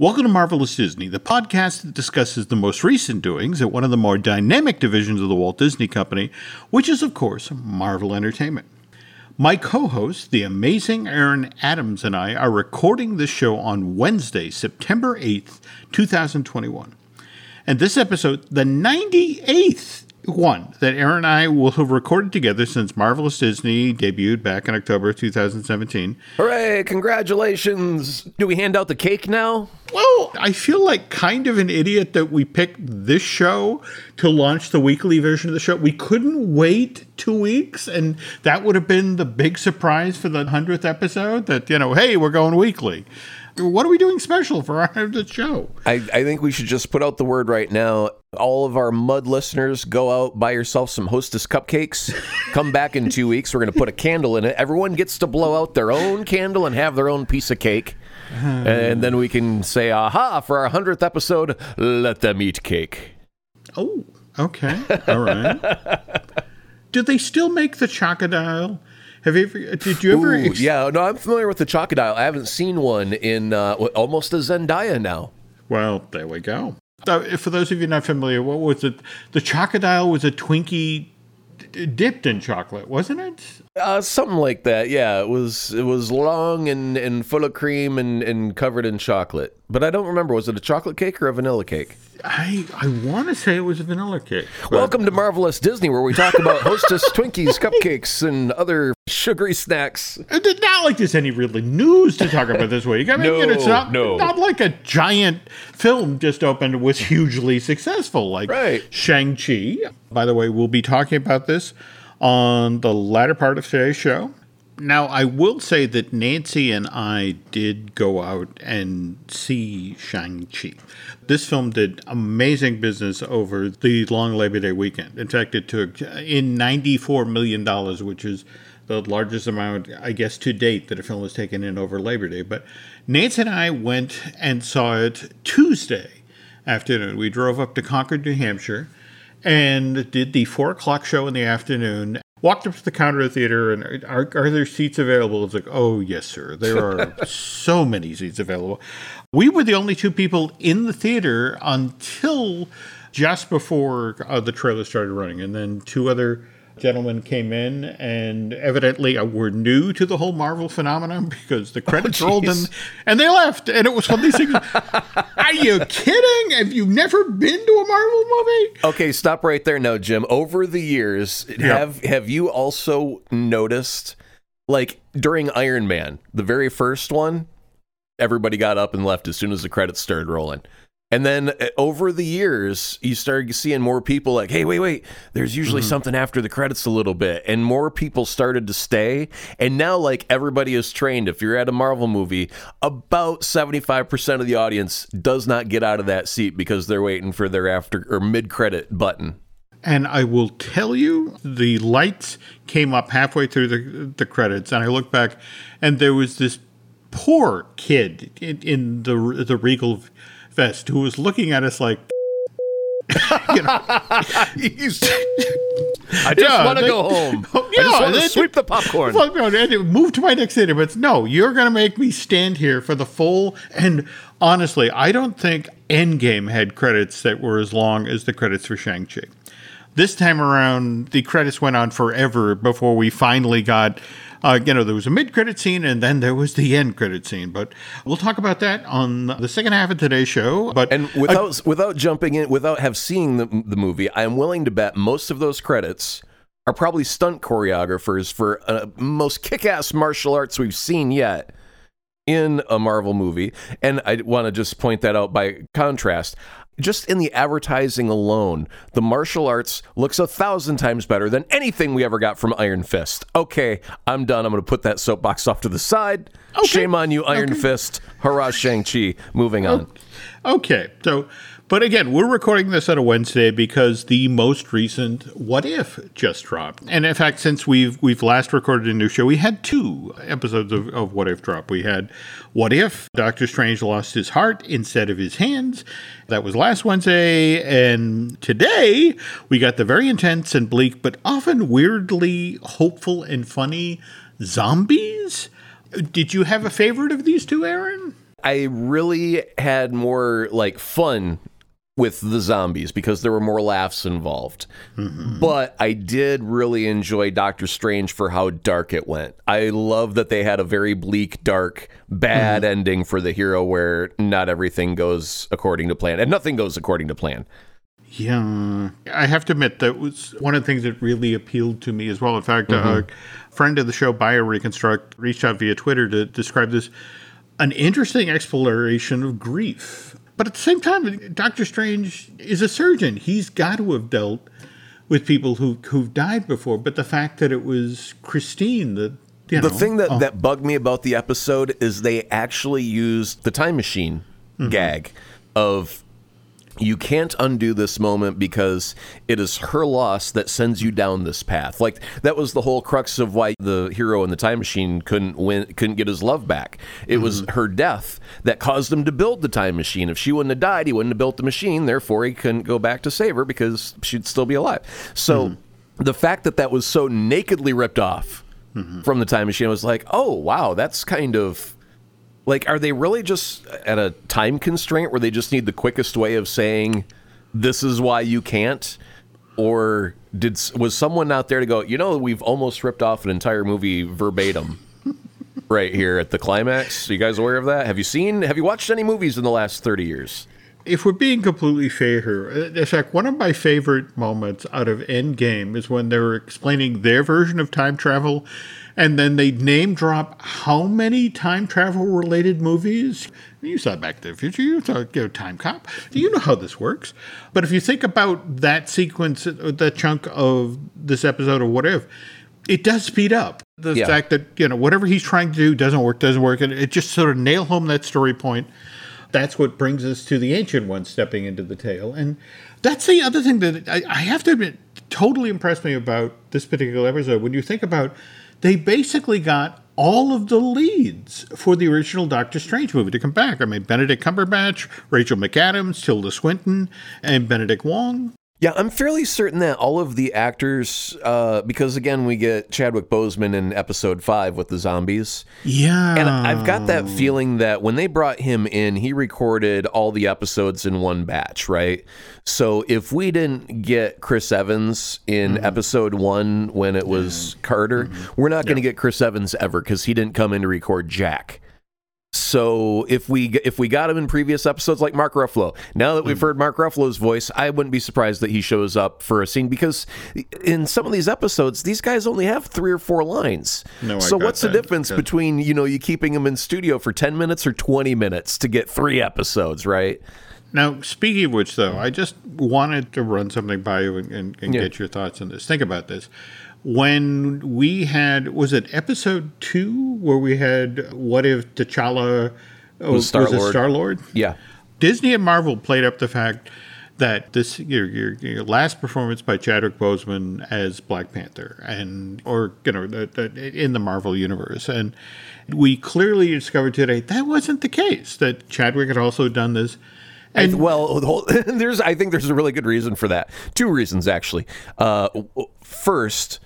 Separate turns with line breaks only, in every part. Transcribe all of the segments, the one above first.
Welcome to Marvelous Disney, the podcast that discusses the most recent doings at one of the more dynamic divisions of the Walt Disney Company, which is, of course, Marvel Entertainment. My co host, the amazing Aaron Adams, and I are recording this show on Wednesday, September 8th, 2021. And this episode, the 98th one that Aaron and I will have recorded together since Marvelous Disney debuted back in October 2017.
Hooray! Congratulations! Do we hand out the cake now?
Well, I feel like kind of an idiot that we picked this show to launch the weekly version of the show. We couldn't wait two weeks, and that would have been the big surprise for the 100th episode that, you know, hey, we're going weekly. What are we doing special for our 100th show?
I, I think we should just put out the word right now. All of our mud listeners, go out, buy yourself some hostess cupcakes. Come back in two weeks. We're going to put a candle in it. Everyone gets to blow out their own candle and have their own piece of cake. And then we can say, aha, for our 100th episode, let them eat cake.
Oh, okay. All right. Do they still make the chocodile? Have you ever? Did you ever?
Ooh,
ex-
yeah, no, I'm familiar with the Chocodile. I haven't seen one in uh, almost a Zendaya now.
Well, there we go. Uh, for those of you not familiar, what was it? The chocodile was a Twinkie dipped in chocolate, wasn't it?
Uh, something like that. Yeah, it was it was long and, and full of cream and, and covered in chocolate. But I don't remember. Was it a chocolate cake or a vanilla cake?
I I want to say it was a vanilla cake. but-
Welcome to Marvelous Disney, where we talk about Hostess Twinkies, cupcakes, and other sugary snacks.
It's not like there's any really news to talk about this week. I mean, know, it's
No,
not,
no.
not like a giant film just opened was hugely successful like
Right.
Shang-Chi. By the way, we'll be talking about this on the latter part of today's show. Now, I will say that Nancy and I did go out and see Shang-Chi. This film did amazing business over the long Labor Day weekend. In fact, it took in $94 million, which is the largest amount, I guess, to date that a film has taken in over Labor Day. But Nancy and I went and saw it Tuesday afternoon. We drove up to Concord, New Hampshire, and did the four o'clock show in the afternoon. Walked up to the counter of the theater and are, are there seats available? It's like, oh yes, sir. There are so many seats available. We were the only two people in the theater until just before uh, the trailer started running, and then two other gentlemen came in and evidently uh, were new to the whole Marvel phenomenon because the credits rolled and, and they left. And it was one of these things. are you kidding? Have you never been to a Marvel movie?
Okay, stop right there now, Jim. Over the years, have have you also noticed, like during Iron Man, the very first one, everybody got up and left as soon as the credits started rolling. And then uh, over the years, you started seeing more people like, hey, wait, wait, there's usually something after the credits a little bit. And more people started to stay. And now, like, everybody is trained. If you're at a Marvel movie, about 75% of the audience does not get out of that seat because they're waiting for their after or mid credit button.
And I will tell you, the lights came up halfway through the, the credits, and I looked back, and there was this poor kid in, in the the Regal vest who was looking at us like, you know,
I just
Yeah,
want to go home.
Yeah, oh,
I just want to
they-
sweep the popcorn.
Fuck no, Andy, move to my next theater. But no, you're going to make me stand here for the full. And honestly, I don't think Endgame had credits that were as long as the credits for Shang-Chi. This time around, the credits went on forever before we finally got, uh, you know, there was a mid-credit scene and then there was the end credit scene. But we'll talk about that on the second half of today's show. But
And without without jumping in, without have seen the, the movie, I am willing to bet most of those credits are probably stunt choreographers for uh, most kick-ass martial arts we've seen yet in a Marvel movie. And I want to just point that out by contrast. Just in the advertising alone, the martial arts looks a thousand times better than anything we ever got from Iron Fist. Okay, I'm done. I'm going to put that soapbox off to the side. Shame on you, Iron Fist. Hurrah, Shang-Chi. Moving on.
Okay, so, but again, we're recording this on a Wednesday because the most recent "What If" just dropped, and in fact, since we've we've last recorded a new show, we had two episodes of, of "What If" drop. We had "What If" Doctor Strange lost his heart instead of his hands. That was last Wednesday, and today we got the very intense and bleak, but often weirdly hopeful and funny zombies. Did you have a favorite of these two, Aaron?
I really had more like fun with the zombies because there were more laughs involved. Mm-hmm. But I did really enjoy Doctor Strange for how dark it went. I love that they had a very bleak, dark, bad mm-hmm. ending for the hero where not everything goes according to plan and nothing goes according to plan.
Yeah, I have to admit that was one of the things that really appealed to me as well. In fact, mm-hmm. a friend of the show, BioReconstruct, reached out via Twitter to describe this an interesting exploration of grief but at the same time, Doctor Strange is a surgeon. He's got to have dealt with people who who've died before. But the fact that it was Christine that you
know, the thing that, oh. that bugged me about the episode is they actually used the time machine mm-hmm. gag of you can't undo this moment because it is her loss that sends you down this path. Like that was the whole crux of why the hero in the time machine couldn't win, couldn't get his love back. It mm-hmm. was her death that caused him to build the time machine. If she wouldn't have died, he wouldn't have built the machine. Therefore, he couldn't go back to save her because she'd still be alive. So mm-hmm. the fact that that was so nakedly ripped off mm-hmm. from the time machine was like, oh wow, that's kind of like, are they really just at a time constraint where they just need the quickest way of saying this is why you can't? Or did was someone out there to go? You know, we've almost ripped off an entire movie verbatim right here at the climax. Are you guys aware of that? Have you seen? Have you watched any movies in the last thirty years?
If we're being completely fair here, uh, in fact, one of my favorite moments out of Endgame is when they were explaining their version of time travel and then they name drop how many time travel related movies. You saw Back to the Future, you saw you know, Timecop. You know how this works. But if you think about that sequence, uh, that chunk of this episode or whatever, it does speed up. The yeah. fact that, you know, whatever he's trying to do doesn't work, doesn't work. And it just sort of nail home that story point. That's what brings us to the ancient one stepping into the tale. And that's the other thing that I, I have to admit totally impressed me about this particular episode. When you think about they basically got all of the leads for the original Doctor Strange movie to come back. I mean, Benedict Cumberbatch, Rachel McAdams, Tilda Swinton, and Benedict Wong.
Yeah, I'm fairly certain that all of the actors, uh, because again, we get Chadwick Boseman in episode five with the zombies.
Yeah.
And I've got that feeling that when they brought him in, he recorded all the episodes in one batch, right? So if we didn't get Chris Evans in mm-hmm. episode one when it was Carter, mm-hmm. we're not going to get Chris Evans ever because he didn't come in to record Jack. So if we if we got him in previous episodes like Mark Ruffalo, now that we've hmm. heard Mark Ruffalo's voice, I wouldn't be surprised that he shows up for a scene because in some of these episodes, these guys only have three or four lines. No, so what's that. the difference between you know you keeping them in studio for ten minutes or twenty minutes to get three episodes, right?
Now, speaking of which, though, I just wanted to run something by you and, and, and yeah. get your thoughts on this. Think about this when we had was it episode two where we had what if T'Challa was Star Lord? Star Lord?
Yeah.
Disney and Marvel played up the fact that this your, your, your, last performance by Chadwick Boseman as Black Panther and or you know the, the, in the Marvel universe and we clearly discovered today that wasn't the case that Chadwick had also done this
and well, there's I think there's a really good reason for that. Two reasons actually. Uh, first,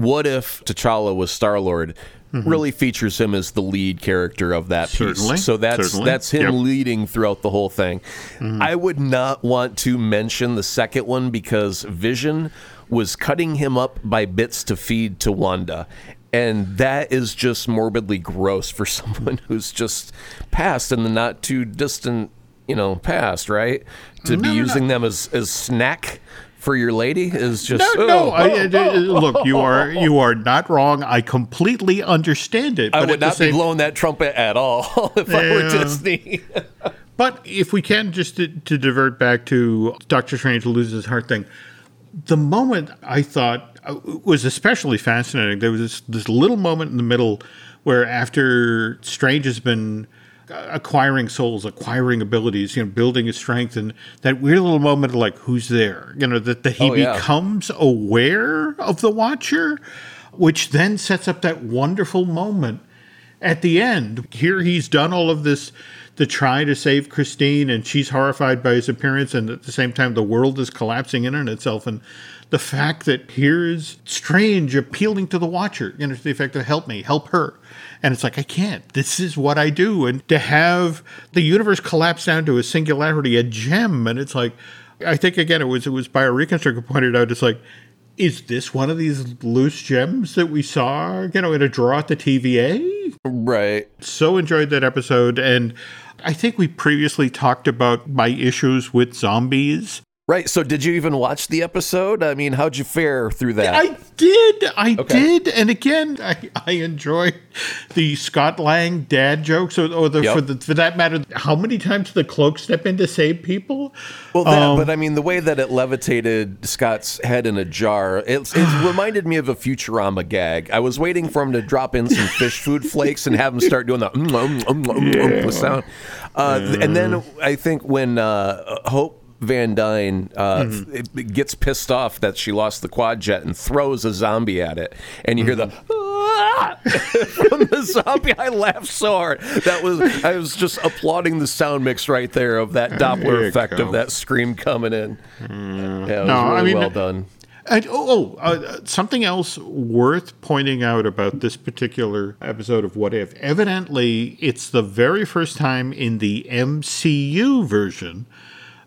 what if T'Challa was Star Lord? Mm-hmm. Really features him as the lead character of that Certainly. piece. So that's Certainly. that's him yep. leading throughout the whole thing. Mm-hmm. I would not want to mention the second one because Vision was cutting him up by bits to feed to Wanda. And that is just morbidly gross for someone who's just passed in the not too distant, you know, past, right? To no, be using no. them as, as snack for your lady is just
no, no. Oh, I, oh, look, you are you are not wrong. I completely understand it.
I would not same, be blowing that trumpet at all if yeah. I were Disney.
but if we can just to, to divert back to Doctor Strange loses his heart thing, the moment I thought uh, was especially fascinating. There was this, this little moment in the middle where after Strange has been acquiring souls, acquiring abilities, you know, building his strength, and that weird little moment of like, who's there? You know, that, that he oh, yeah. becomes aware of the Watcher, which then sets up that wonderful moment at the end, here he's done all of this to try to save Christine, and she's horrified by his appearance, and at the same time, the world is collapsing in on itself. And the fact that here's Strange appealing to the Watcher, you know, to the effect of help me, help her. And it's like, I can't. This is what I do. And to have the universe collapse down to a singularity, a gem, and it's like, I think again, it was it was by Bioreconstruct who pointed out, it's like, is this one of these loose gems that we saw, you know, in a draw at the TVA?
Right.
So enjoyed that episode. And I think we previously talked about my issues with zombies.
Right. So, did you even watch the episode? I mean, how'd you fare through that?
I did. I okay. did. And again, I, I enjoy the Scott Lang dad jokes, or, or the, yep. for, the, for that matter, how many times the cloak step in to save people?
Well, that, um, but I mean, the way that it levitated Scott's head in a jar, it, it reminded me of a Futurama gag. I was waiting for him to drop in some fish food flakes and have him start doing the, mm, mm, mm, mm yeah. sound. Uh, yeah. And then I think when uh, Hope Van Dyne uh, mm-hmm. gets pissed off that she lost the Quinjet and throws a zombie at it, and you hear the mm-hmm. from the zombie. I laughed so hard. That was I was just applauding the sound mix right there of that Doppler effect of that scream coming in. Mm. Yeah, it was no, really I mean, well done.
And, oh, oh uh, something else worth pointing out about this particular episode of What If. Evidently, it's the very first time in the MCU version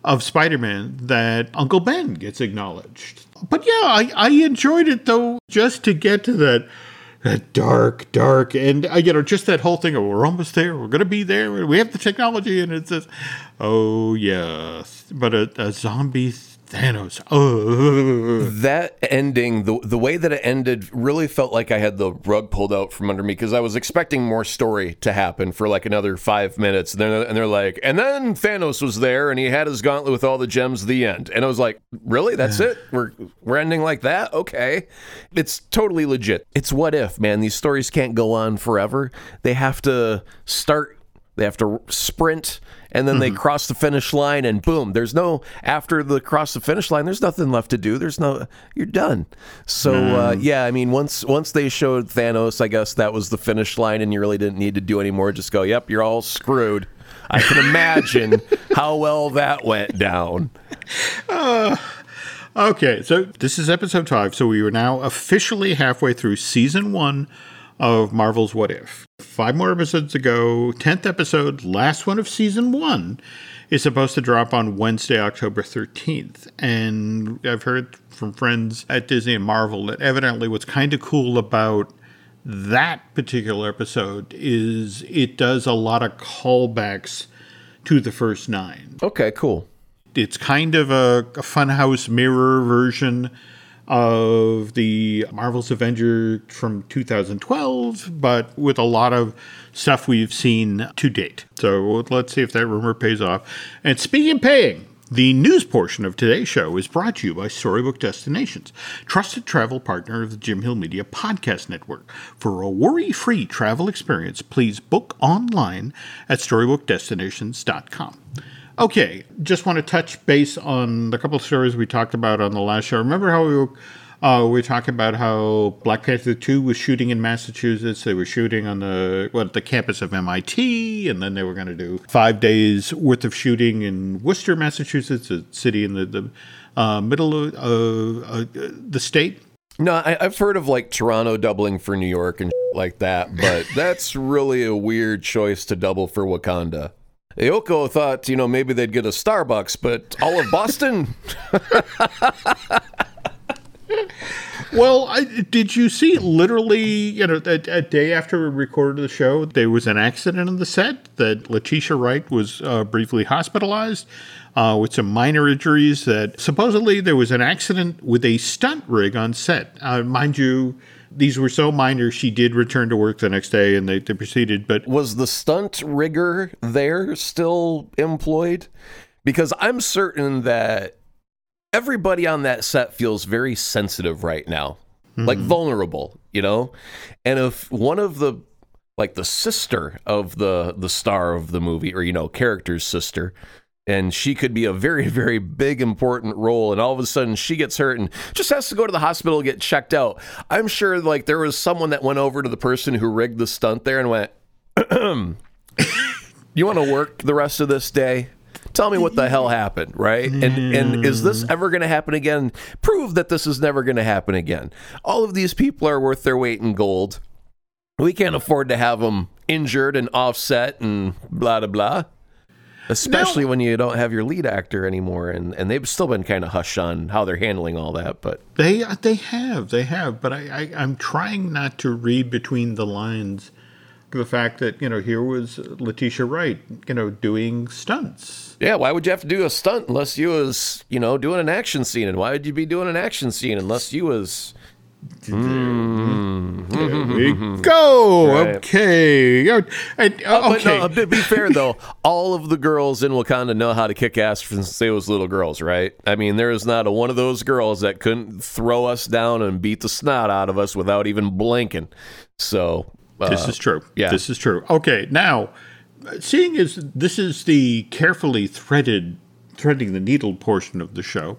of Spider-Man that Uncle Ben gets acknowledged. But yeah, I, I enjoyed it though, just to get to that that dark, dark, and uh, you know, just that whole thing of we're almost there, we're gonna be there, we have the technology, and it says, oh yes, but a, a zombie Thanos. Oh.
That ending, the the way that it ended, really felt like I had the rug pulled out from under me because I was expecting more story to happen for like another five minutes, and they're, and they're like, and then Thanos was there, and he had his gauntlet with all the gems. The end, and I was like, really? That's it? We're we're ending like that? Okay, it's totally legit. It's what if, man. These stories can't go on forever. They have to start. They have to sprint and then mm-hmm. they cross the finish line and boom there's no after the cross the finish line there's nothing left to do. There's no you're done. So mm. uh, yeah i mean once once they showed thanos i guess that was the finish line and you really didn't need to do anymore just go yep you're all screwed. I can imagine how well that went down.
Uh, okay so this is episode 5 so we are now officially halfway through season 1 of Marvel's What If. Five more episodes to go. 10th episode, last one of season one, is supposed to drop on Wednesday, October 13th. And I've heard from friends at Disney and Marvel that evidently what's kind of cool about that particular episode is it does a lot of callbacks to the first nine.
Okay, cool.
It's kind of a, a funhouse mirror version of the Marvel's Avenger from 2012, but with a lot of stuff we've seen to date. So let's see if that rumor pays off. And speaking of paying, the news portion of today's show is brought to you by Storybook Destinations, trusted travel partner of the Jim Hill Media Podcast Network. For a worry free travel experience, please book online at StorybookDestinations.com. Okay, just want to touch base on the couple of stories we talked about on the last show. Remember how we were, uh, we were talking about how Black Panther 2 was shooting in Massachusetts? They were shooting on the what the campus of MIT, and then they were going to do five days worth of shooting in Worcester, Massachusetts, a city in the, the uh, middle of uh, the state.
No, I, have heard of like Toronto doubling for New York and like that, but that's really a weird choice to double for Wakanda. Yoko thought, you know, maybe they'd get a Starbucks, but all of Boston?
well, I, did you see literally, you know, a, a, day after we recorded the show, there was an accident on the set that Letitia Wright was uh, briefly hospitalized uh, with some minor injuries that supposedly there was an accident with a stunt rig on set. Uh, mind you, these were so minor, she did return to work the next day and they, they proceeded. But
was the stunt rigger there still employed? Because I'm certain that everybody on that set feels very sensitive right now, mm-hmm. like vulnerable, you know? And if one of the like the sister of the the star of the movie or you know character's sister and she could be a very very big important role and all of a sudden she gets hurt and just has to go to the hospital get checked out i'm sure like there was someone that went over to the person who rigged the stunt there and went you want to work the rest of this day? Tell me what the hell happened, right? And and is this mm. ever going to happen again? Prove that this is never going to happen again. All of these people are worth their weight in gold. We can't afford to have them injured and offset and blah blah blah. Especially when you don't have your lead actor anymore, and, and they've still been kind of hush on how they're handling all that. But
They uh, they have they have, but I, I I'm trying not to read between the lines. The fact that you know here was Letitia Wright, you know, doing stunts.
yeah, why would you have to do a stunt unless you was you know doing an action scene? And why would you be doing an action scene unless you was
There we go.
Right.
Okay. Oh, uh, and- uh,
But
okay.
no, to be fair though, all of the girls in Wakanda know how to kick ass since they was little girls, right? I mean, there is not a one of those girls that couldn't throw us down and beat the snot out of us without even blinking. So uh,
This is true.
yeah.
This is true. Okay, now, seeing as this is the carefully threaded, threading the needle portion of the show,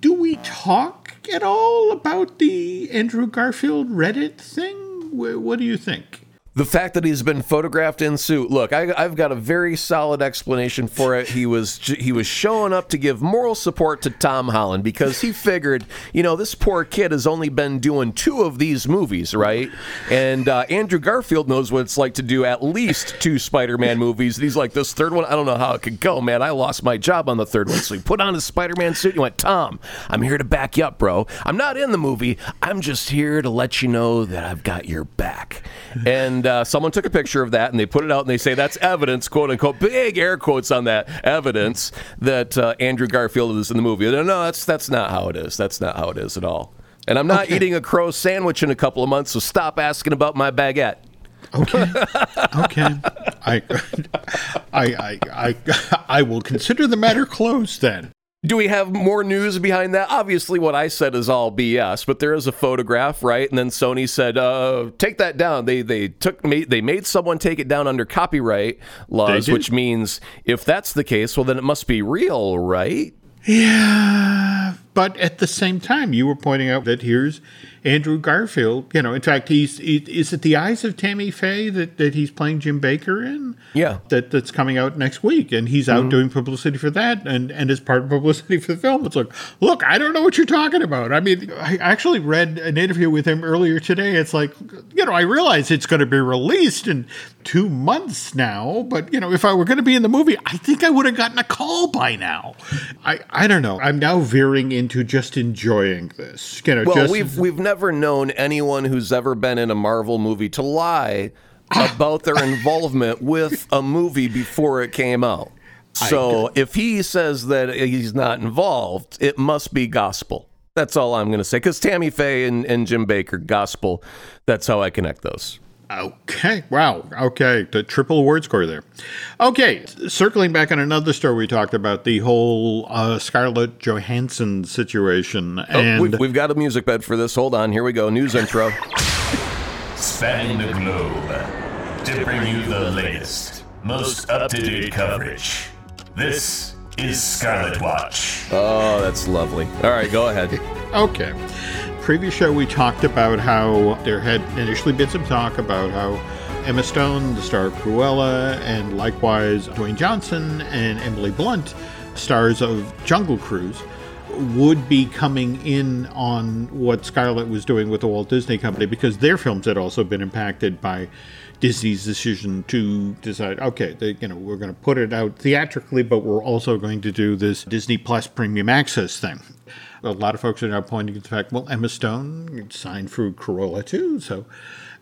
do we talk at all about the Andrew Garfield Reddit thing? What do you think?
The fact that he's been photographed in suit. Look, I, I've got a very solid explanation for it. He was he was showing up to give moral support to Tom Holland because he figured, you know, this poor kid has only been doing two of these movies, right? And uh, Andrew Garfield knows what it's like to do at least two Spider-Man movies. And he's like, this third one, I don't know how it could go, man. I lost my job on the third one, so he put on his Spider-Man suit. and went, Tom, I'm here to back you up, bro. I'm not in the movie. I'm just here to let you know that I've got your back. And uh, someone took a picture of that and they put it out and they say that's evidence, quote unquote, big air quotes on that evidence that uh, Andrew Garfield is in the movie. No, no, that's that's not how it is. That's not how it is at all. And I'm not eating a crow sandwich in a couple of months, so stop asking about my baguette.
Okay. okay. I, I, I, I, I will consider the matter closed then.
Do we have more news behind that? Obviously, what I said is all BS, but there is a photograph, right? And then Sony said, uh, "Take that down." They they took made, they made someone take it down under copyright laws, which means if that's the case, well, then it must be real, right?
Yeah, but at the same time, you were pointing out that here's Andrew Garfield. You know, in fact, he's he, is it the Eyes of Tammy Faye that, that he's playing Jim Bakker in?
Yeah.
that that's coming out next week, and he's out mm-hmm. doing publicity for that, and and as part of publicity for the film, it's like, look, I don't know what you're talking about. I mean, I actually read an interview with him earlier today. It's like, you know, I realize it's going to be released in two months now, but you know, if I were going to be in the movie, I think I would have gotten a call by now. I I don't know. I'm now veering into just enjoying this. You know,
Well,
just
we've we've never known anyone who's ever been in a Marvel movie to lie about their involvement with a movie before it came out. So if he says that he's not involved, it must be gospel. That's all I'm going to say. Because Tammy Faye and, and Jim Bakker, gospel. That's how I connect those.
Okay. Wow. Okay. The triple award score there. Okay. Circling back on another story we talked about, the whole uh, Scarlett Johansson situation.
Oh,
and
we've, we've got a music bed for this. Hold on. Here we go. News intro.
Spanning the globe to bring you the latest, most up to date coverage. This is Scarlet Watch.
Oh, that's lovely. All right, go ahead.
Okay. Previous show, we talked about how there had initially been some talk about how Emma Stone, the star of Cruella, and likewise Dwayne Johnson and Emily Blunt, stars of Jungle Cruise, would be coming in on what Scarlett was doing with the Walt Disney Company because their films had also been impacted by Disney's decision to decide, okay, they, you know, we're going to put it out theatrically, but we're also going to do this Disney Plus Premium Access thing. A lot of folks are now pointing to the fact, well, Emma Stone signed for Cruella too, so.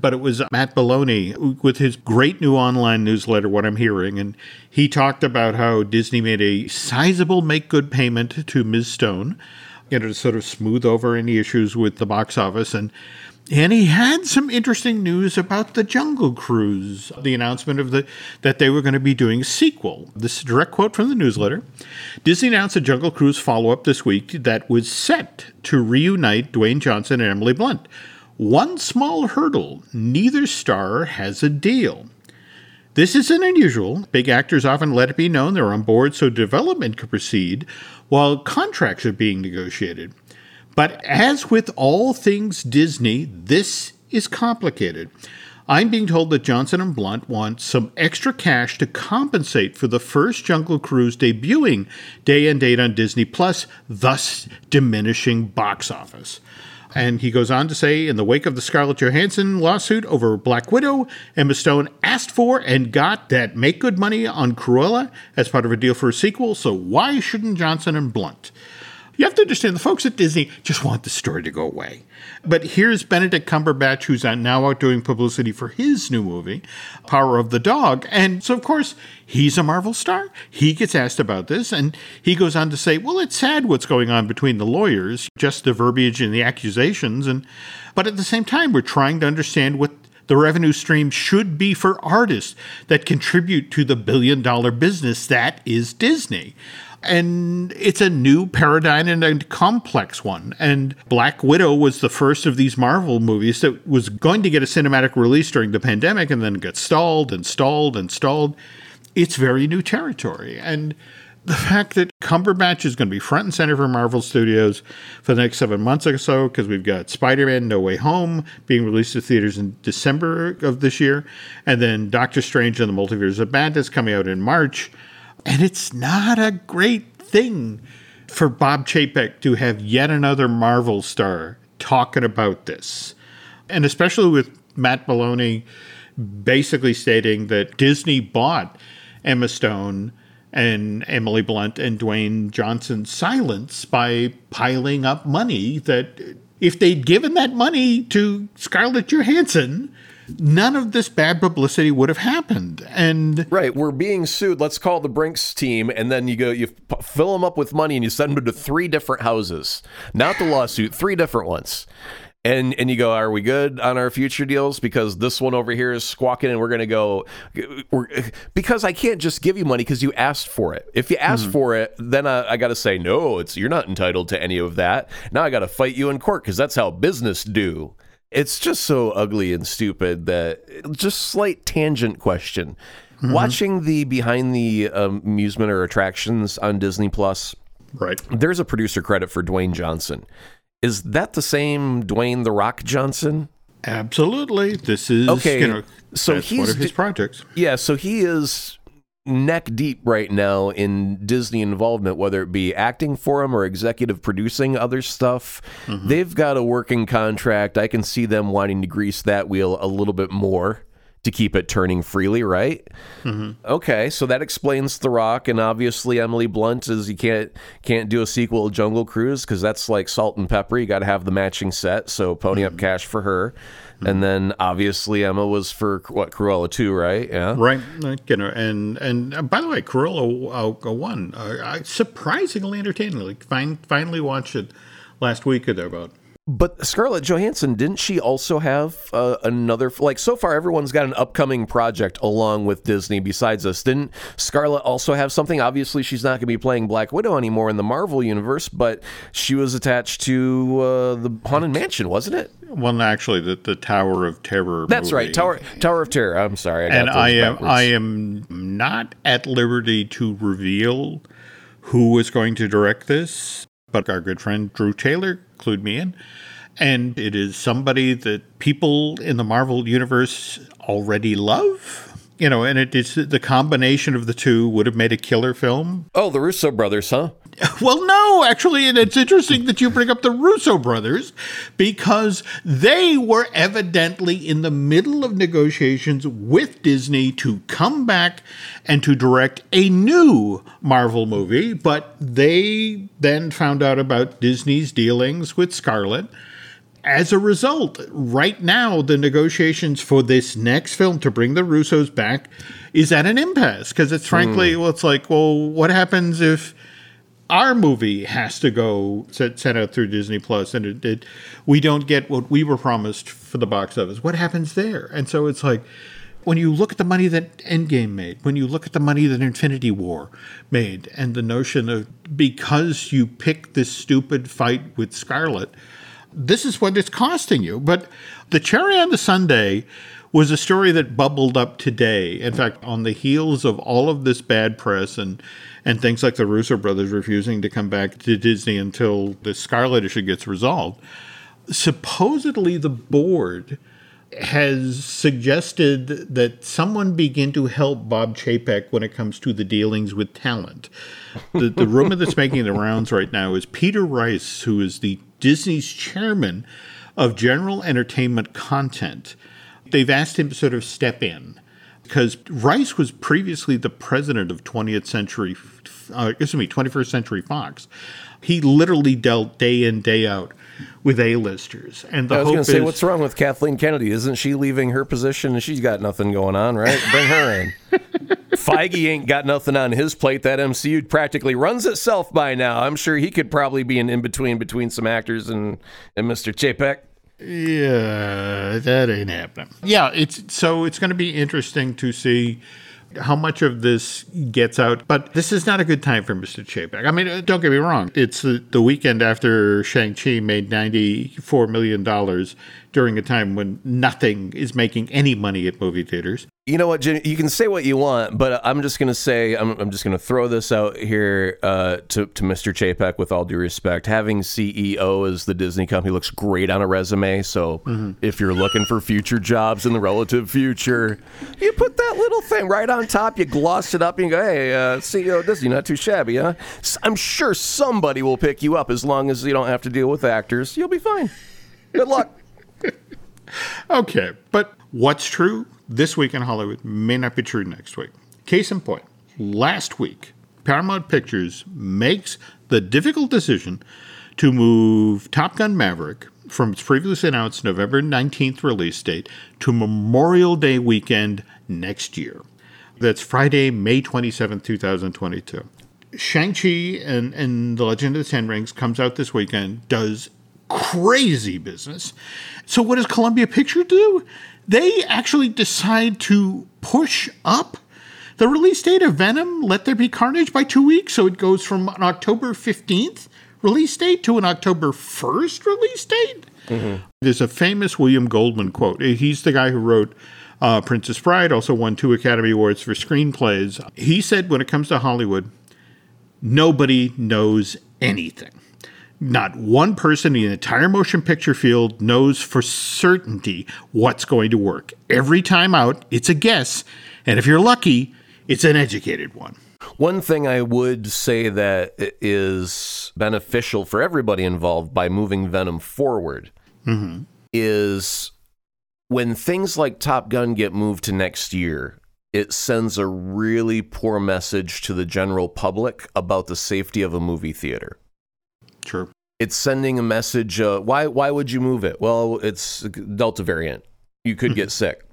But it was Matt Belloni with his great new online newsletter, What I'm Hearing, and he talked about how Disney made a sizable make good payment to Ms. Stone, you know, to sort of smooth over any issues with the box office. And and he had some interesting news about the Jungle Cruise, the announcement of the that they were going to be doing a sequel. This is a direct quote from the newsletter. Disney announced a Jungle Cruise follow-up this week that was set to reunite Dwayne Johnson and Emily Blunt. One small hurdle, neither star has a deal. This isn't unusual. Big actors often let it be known they're on board so development can proceed while contracts are being negotiated. But as with all things Disney, this is complicated. I'm being told that Johnson and Blunt want some extra cash to compensate for the first Jungle Cruise debuting day and date on Disney Plus, thus diminishing box office. And he goes on to say, in the wake of the Scarlett Johansson lawsuit over Black Widow, Emma Stone asked for and got that make good money on Cruella as part of a deal for a sequel. So why shouldn't Johnson and Blunt? You have to understand the folks at Disney just want the story to go away. But here's Benedict Cumberbatch, who's now out doing publicity for his new movie, Power of the Dog. And so, of course, he's a Marvel star. He gets asked about this, and he goes on to say, Well, it's sad what's going on between the lawyers, just the verbiage and the accusations. And but at the same time, we're trying to understand what the revenue stream should be for artists that contribute to the billion dollar business that is Disney and it's a new paradigm and a complex one. And Black Widow was the first of these Marvel movies that was going to get a cinematic release during the pandemic and then got stalled and stalled and stalled. It's very new territory. And the fact that Cumberbatch is going to be front and center for Marvel Studios for the next seven months or so, because we've got Spider Man No Way Home being released to theaters in December of this year, and then Doctor Strange and the Multiverse of Madness coming out in March. And it's not a great thing for Bob Chapek to have yet another Marvel star talking about this. And especially with Matt Belloni basically stating that Disney bought Emma Stone and Emily Blunt and Dwayne Johnson's silence by piling up money that if they'd given that money to Scarlett Johansson, none of this bad publicity would have happened. And
right, we're being sued. Let's call the Brinks team, and then you go, you fill them up with money, and you send them to three different houses. Not the lawsuit, three different ones. And and you go, are we good on our future deals? Because this one over here is squawking, and we're going to go. We're, because I can't just give you money because you asked for it. If you asked mm-hmm. for it, then I, I got to say no. It's you're not entitled to any of that. Now I got to fight you in court because that's how business do. It's just so ugly and stupid that just slight tangent question. Mm-hmm. Watching the behind the um, amusement or attractions on Disney Plus,
right?
There's a producer credit for Dwayne Johnson. Is that the same Dwayne the Rock Johnson?
Absolutely. This is okay. You know, so he's one of his projects.
Yeah. So he is neck deep right now in Disney involvement, whether it be acting for him or executive producing other stuff. Mm-hmm. They've got a working contract. I can see them wanting to grease that wheel a little bit more to keep it turning freely, right? Mm-hmm. Okay, so that explains The Rock, and obviously Emily Blunt is you can't can't do a sequel to Jungle Cruise because that's like salt and pepper. You got to have the matching set, so pony mm-hmm. up cash for her. Mm-hmm. And then obviously Emma was for what Cruella two, right? Yeah,
right. You know, and and uh, by the way, Cruella uh, one uh, surprisingly entertaining. Like, fin- finally watched it last week or thereabout.
But Scarlett Johansson, didn't she also have uh, another? Like so far, everyone's got an upcoming project along with Disney besides us. Didn't Scarlett also have something? Obviously, she's not going to be playing Black Widow anymore in the Marvel universe, but she was attached to uh, the Haunted Mansion, wasn't it?
Well, actually, the, the Tower of Terror.
That's movie. right, Tower Tower of Terror. I'm sorry, I
and I am backwards. I am not at liberty to reveal who is going to direct this, but our good friend Drew Taylor clued me in. And it is somebody that people in the Marvel universe already love. You know, and it is the combination of the two would have made a killer film.
Oh, the Russo brothers, huh?
Well, no, actually, and it's interesting that you bring up the Russo brothers because they were evidently in the middle of negotiations with Disney to come back and to direct a new Marvel movie, but they then found out about Disney's dealings with Scarlett as a result, right now, the negotiations for this next film to bring the Russos back is at an impasse because it's frankly, mm. well, it's like, well, what happens if our movie has to go set, set out through Disney Plus and it, it, we don't get what we were promised for the box office? What happens there? And so it's like, when you look at the money that Endgame made, when you look at the money that Infinity War made, and the notion of because you pick this stupid fight with Scarlett, this is what it's costing you. But the cherry on the sundae was a story that bubbled up today. In fact, on the heels of all of this bad press and and things like the Russo brothers refusing to come back to Disney until the Scarlett issue gets resolved, supposedly the board has suggested that someone begin to help Bob Chapek when it comes to the dealings with talent. The, the rumor that's making the rounds right now is Peter Rice, who is the Disney's chairman of general entertainment content. They've asked him to sort of step in because Rice was previously the president of 20th Century, uh, excuse me, 21st Century Fox. He literally dealt day in day out with A-listers, and the
I was going to say,
is-
what's wrong with Kathleen Kennedy? Isn't she leaving her position and she's got nothing going on, right? Bring her in. Feige ain't got nothing on his plate. That MCU practically runs itself by now. I'm sure he could probably be an in between between some actors and, and Mr. Chapek.
Yeah, that ain't happening. Yeah, it's so it's going to be interesting to see how much of this gets out. But this is not a good time for Mr. Chapek. I mean, uh, don't get me wrong. It's the, the weekend after Shang-Chi made $94 million during a time when nothing is making any money at movie theaters.
You know what, Jim? You can say what you want, but I'm just going to say, I'm, I'm just going to throw this out here uh, to, to Mr. Chapek with all due respect. Having CEO as the Disney company looks great on a resume. So if you're looking for future jobs in the relative future, you put that little thing right on top, you gloss it up, and you go, hey, uh, CEO of Disney, not too shabby, huh? I'm sure somebody will pick you up as long as you don't have to deal with actors. You'll be fine. Good luck.
Okay, but what's true this week in Hollywood may not be true next week. Case in point, last week, Paramount Pictures makes the difficult decision to move Top Gun Maverick from its previously announced November 19th release date to Memorial Day weekend next year. That's Friday, May 27th, 2022. Shang-Chi and, and The Legend of the Ten Rings comes out this weekend, does crazy business. So what does Columbia Picture do? They actually decide to push up the release date of Venom, Let There Be Carnage by two weeks. So it goes from an October 15th release date to an October 1st release date. There's a famous William Goldman quote. He's the guy who wrote uh, Princess Bride, also won two Academy Awards for screenplays. He said when it comes to Hollywood, nobody knows anything. Not one person in the entire motion picture field knows for certainty what's going to work. Every time out, it's a guess. And if you're lucky, it's an educated one.
One thing I would say that is beneficial for everybody involved by moving Venom forward mm-hmm. is when things like Top Gun get moved to next year, it sends a really poor message to the general public about the safety of a movie theater.
Sure.
It's sending a message. Uh, why? Why would you move it? Well, it's Delta variant. You could get sick.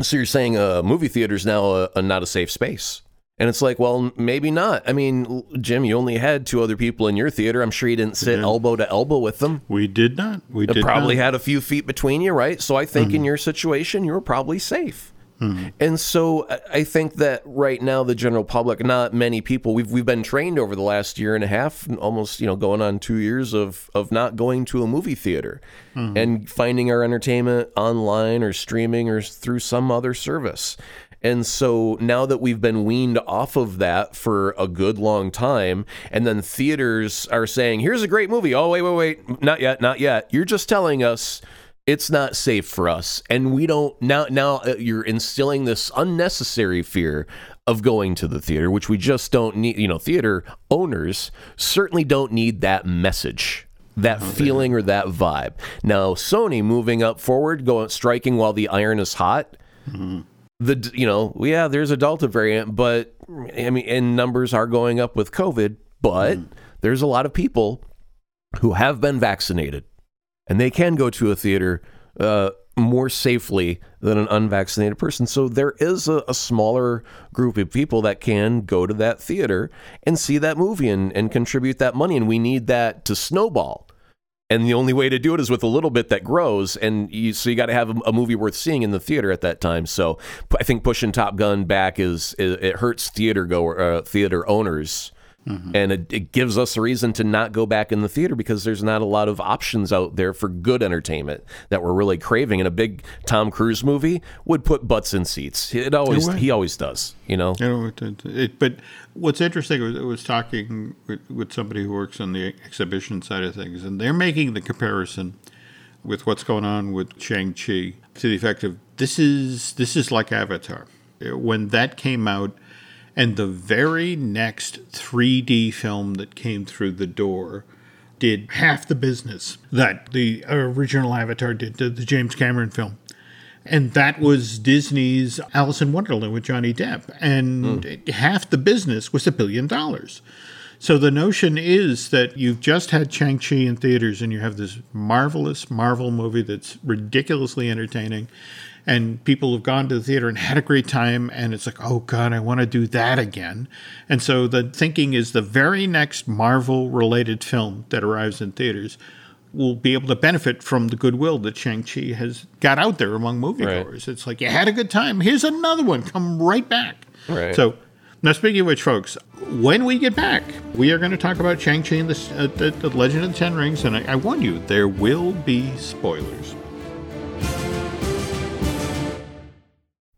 So you're saying a movie theater is now uh, a, a not a safe space. And it's like, well, maybe not. I mean, Jim, you only had two other people in your theater. I'm sure you didn't sit elbow to elbow with them.
We did not. We did
probably
not.
had a few feet between you, right? So I think in mm-hmm. your situation, you were probably safe. Hmm. And so I- think that right now, the general public, not many people, we've we've been trained over the last year and a half, almost you know, going on two years of of not going to a movie theater hmm. and finding our entertainment online or streaming or through some other service. And so now that we've been weaned off of that for a good long time, and then theaters are saying, here's a great movie. Oh, wait, wait, wait. Not yet, not yet. You're just telling us it's not safe for us. And we don't, now, now uh, you're instilling this unnecessary fear of going to the theater, which we just don't need. You know, theater owners certainly don't need that message that feeling or that vibe. Now, Sony moving up forward, going striking while the iron is hot. The you know yeah, there's a Delta variant, but I mean, and numbers are going up with COVID. But there's a lot of people who have been vaccinated, and they can go to a theater uh, more safely than an unvaccinated person. So there is a, a smaller group of people that can go to that theater and see that movie and, and contribute that money, and we need that to snowball. And the only way to do it is with a little bit that grows, and you, so you got to have a, a movie worth seeing in the theater at that time. So I think pushing Top Gun back is, it, hurts theater goer uh, theater owners, Mm-hmm. and it, it gives us a reason to not go back in the theater because there's not a lot of options out there for good entertainment that we're really craving. And a big Tom Cruise movie would put butts in seats. It always
would.
he always does, you know.
You know, it, it, it- but what's interesting was I was talking with, with somebody who works on the exhibition side of things, and they're making the comparison with what's going on with Shang-Chi to the effect of this is this is like Avatar. When that came out and the very next 3D film that came through the door did half the business that the original Avatar did, the, the James Cameron film. And that was Disney's Alice in Wonderland with Johnny Depp. And mm. half the business was a billion dollars. So the notion is that you've just had Shang-Chi in theaters and you have this marvelous Marvel movie that's ridiculously entertaining and people have gone to the theater and had a great time and it's like oh god i want to do that again and so the thinking is the very next marvel related film that arrives in theaters will be able to benefit from the goodwill that shang-chi has got out there among moviegoers right. it's like you had a good time here's another one come right back
right.
so now, speaking of which, folks, when we get back, we are going to talk about Shang-Chi and the, uh, the, the Legend of the Ten Rings, and I, I warn you, there will be spoilers.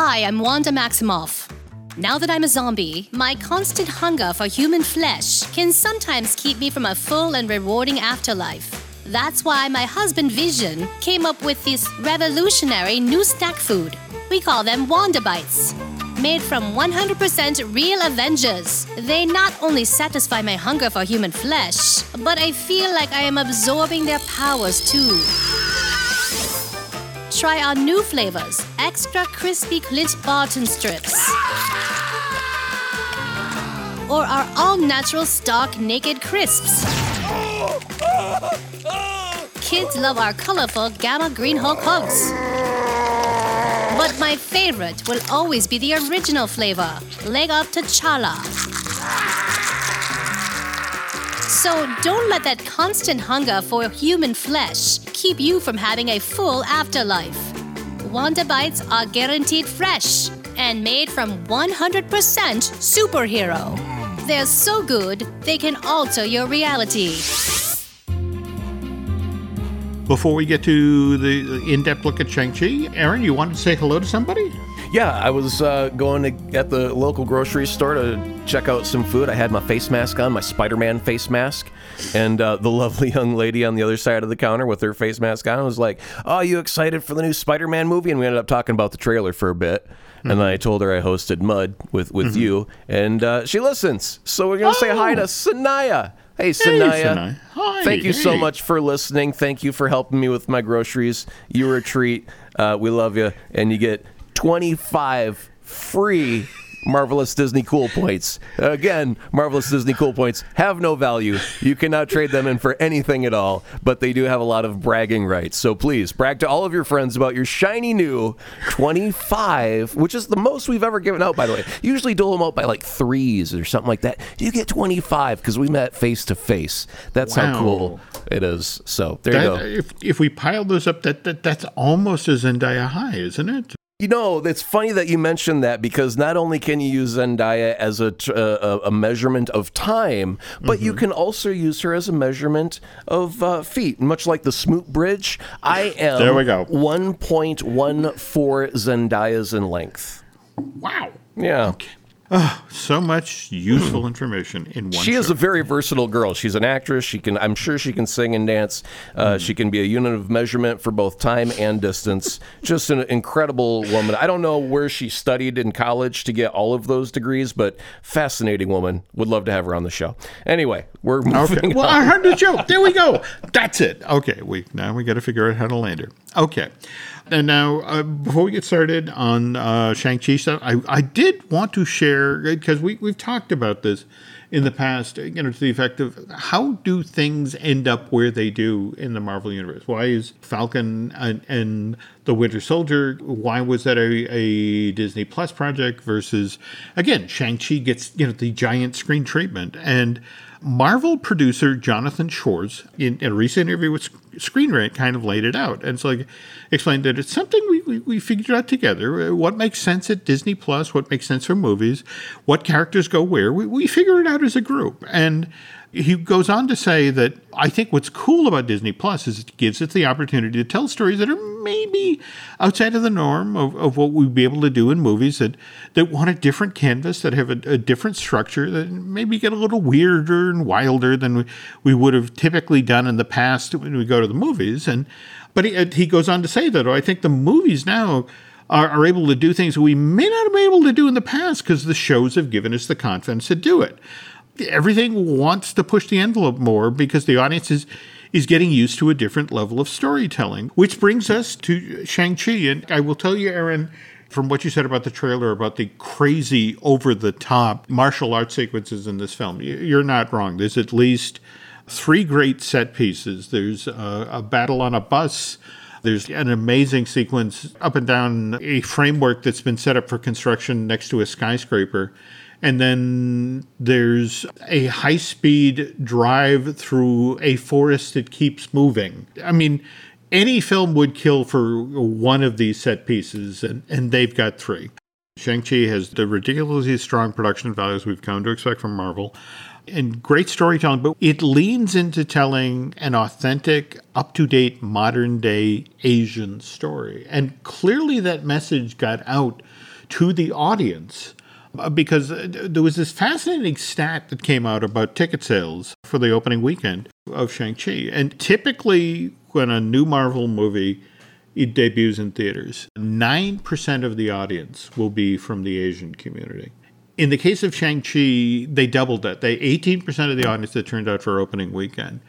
Hi, I'm Wanda Maximoff. Now that I'm a zombie, my constant hunger for human flesh can sometimes keep me from a full and rewarding afterlife. That's why my husband Vision came up with this revolutionary new snack food. We call them Wanda Bites. Made from 100% real Avengers, they not only satisfy my hunger for human flesh, but I feel like I am absorbing their powers too try our new flavors extra crispy Clint Barton strips. Or our all natural stock naked crisps. Kids love our colorful Gamma Green Hulk hugs. But my favorite will always be the original flavor Leg Up T'Challa. So don't let that constant hunger for human flesh keep you from having a full afterlife. Wanda Bites are guaranteed fresh and made from 100% superhero. They're so good, they can alter your reality.
Before we get to the in depth look at Shang-Chi, Aaron, you wanted to say hello to somebody?
Yeah, I was uh, going to, at the local grocery store to check out some food. I had my face mask on, my Spider Man face mask. And uh, the lovely young lady on the other side of the counter with her face mask on was like, Oh, you excited for the new Spider Man movie? And we ended up talking about the trailer for a bit. Mm-hmm. And then I told her I hosted Mud with, with mm-hmm. you, and uh, she listens. So we're going to oh. say hi to oh. Sanaya. Hey, Sanaya. Hey, Sanaya. Hi, Thank you hey. so much for listening. Thank you for helping me with my groceries. You were a treat. Uh, we love you. And you get 25 free Marvelous Disney Cool Points. Again, Marvelous Disney Cool Points have no value. You cannot trade them in for anything at all, but they do have a lot of bragging rights. So please brag to all of your friends about your shiny new 25, which is the most we've ever given out, by the way. Usually dole them out by like threes or something like that. You get 25 because we met face to face. That's wow. how cool it is. So there that, you go.
If, if we pile those up, that, that that's almost as Zendaya high, isn't it?
You know, it's funny that you mentioned that because not only can you use Zendaya as a, uh, a, measurement of time, but mm-hmm. you can also use her as a measurement of uh, feet. Much like the Smoot Bridge, I am
there we go.
1.14 Zendayas in length.
Wow.
Yeah.
Okay. Oh, so much useful information in one
She
show.
is a very versatile girl. She's an actress. She can, I'm sure, she can sing and dance. Uh,
Hmm.
She can be a unit of measurement for both time and distance. Just an incredible woman. I don't know where she studied in college to get all of those degrees, but fascinating woman. Would love to have her on the show. Anyway, we're moving
Okay. Well,
on.
our hundred joke. There we go. That's it. Okay. We now we got to figure out how to land her. Okay. And now, uh, before we get started on uh, Shang Chi stuff, I, I did want to share because we we've talked about this in the past. You know, to the effect of how do things end up where they do in the Marvel universe? Why is Falcon and, and the Winter Soldier? Why was that a, a Disney Plus project versus again Shang Chi gets you know the giant screen treatment and. Marvel producer Jonathan Schwartz, in, in a recent interview with Screen Rant, kind of laid it out. And so, like, explained that it's something we, we, we figured out together. Uh, What makes sense at Disney Plus, what makes sense for movies, what characters go where. We, we figure it out as a group. And he goes on to say that I think what's cool about Disney Plus is it gives it the opportunity to tell stories that are maybe outside of the norm of, of what we'd be able to do in movies that, that want a different canvas, that have a, a different structure, that maybe get a little weirder and wilder than we, we would have typically done in the past when we go to the movies. And but he, he goes on to say that oh, I think the movies now are able to do things we may not have been able to do in the past because the shows have given us the confidence to do it everything wants to push the envelope more because the audience is is getting used to a different level of storytelling. Which brings us to Shang-Chi. And I will tell you, Aaron, from what you said about the trailer, about the crazy, over the top martial arts sequences in this film, you're not wrong. There's at least three great set pieces. There's a, a battle on a bus. There's an amazing sequence up and down a framework that's been set up for construction next to a skyscraper. And then there's a high speed drive through a forest that keeps moving. I mean, any film would kill for one of these set pieces, and, and they've got three. Shang-Chi has the ridiculously strong production values we've come to expect from Marvel and great storytelling, but it leans into telling an authentic, up to date, modern day Asian story. And clearly that message got out to the audience because uh, there was this fascinating stat that came out about ticket sales for the opening weekend of Shang-Chi. And typically, when a new Marvel movie it debuts in theaters, 9% of the audience will be from the Asian community. In the case of Shang-Chi, they doubled that. They 18% of the audience that turned out for opening weekend.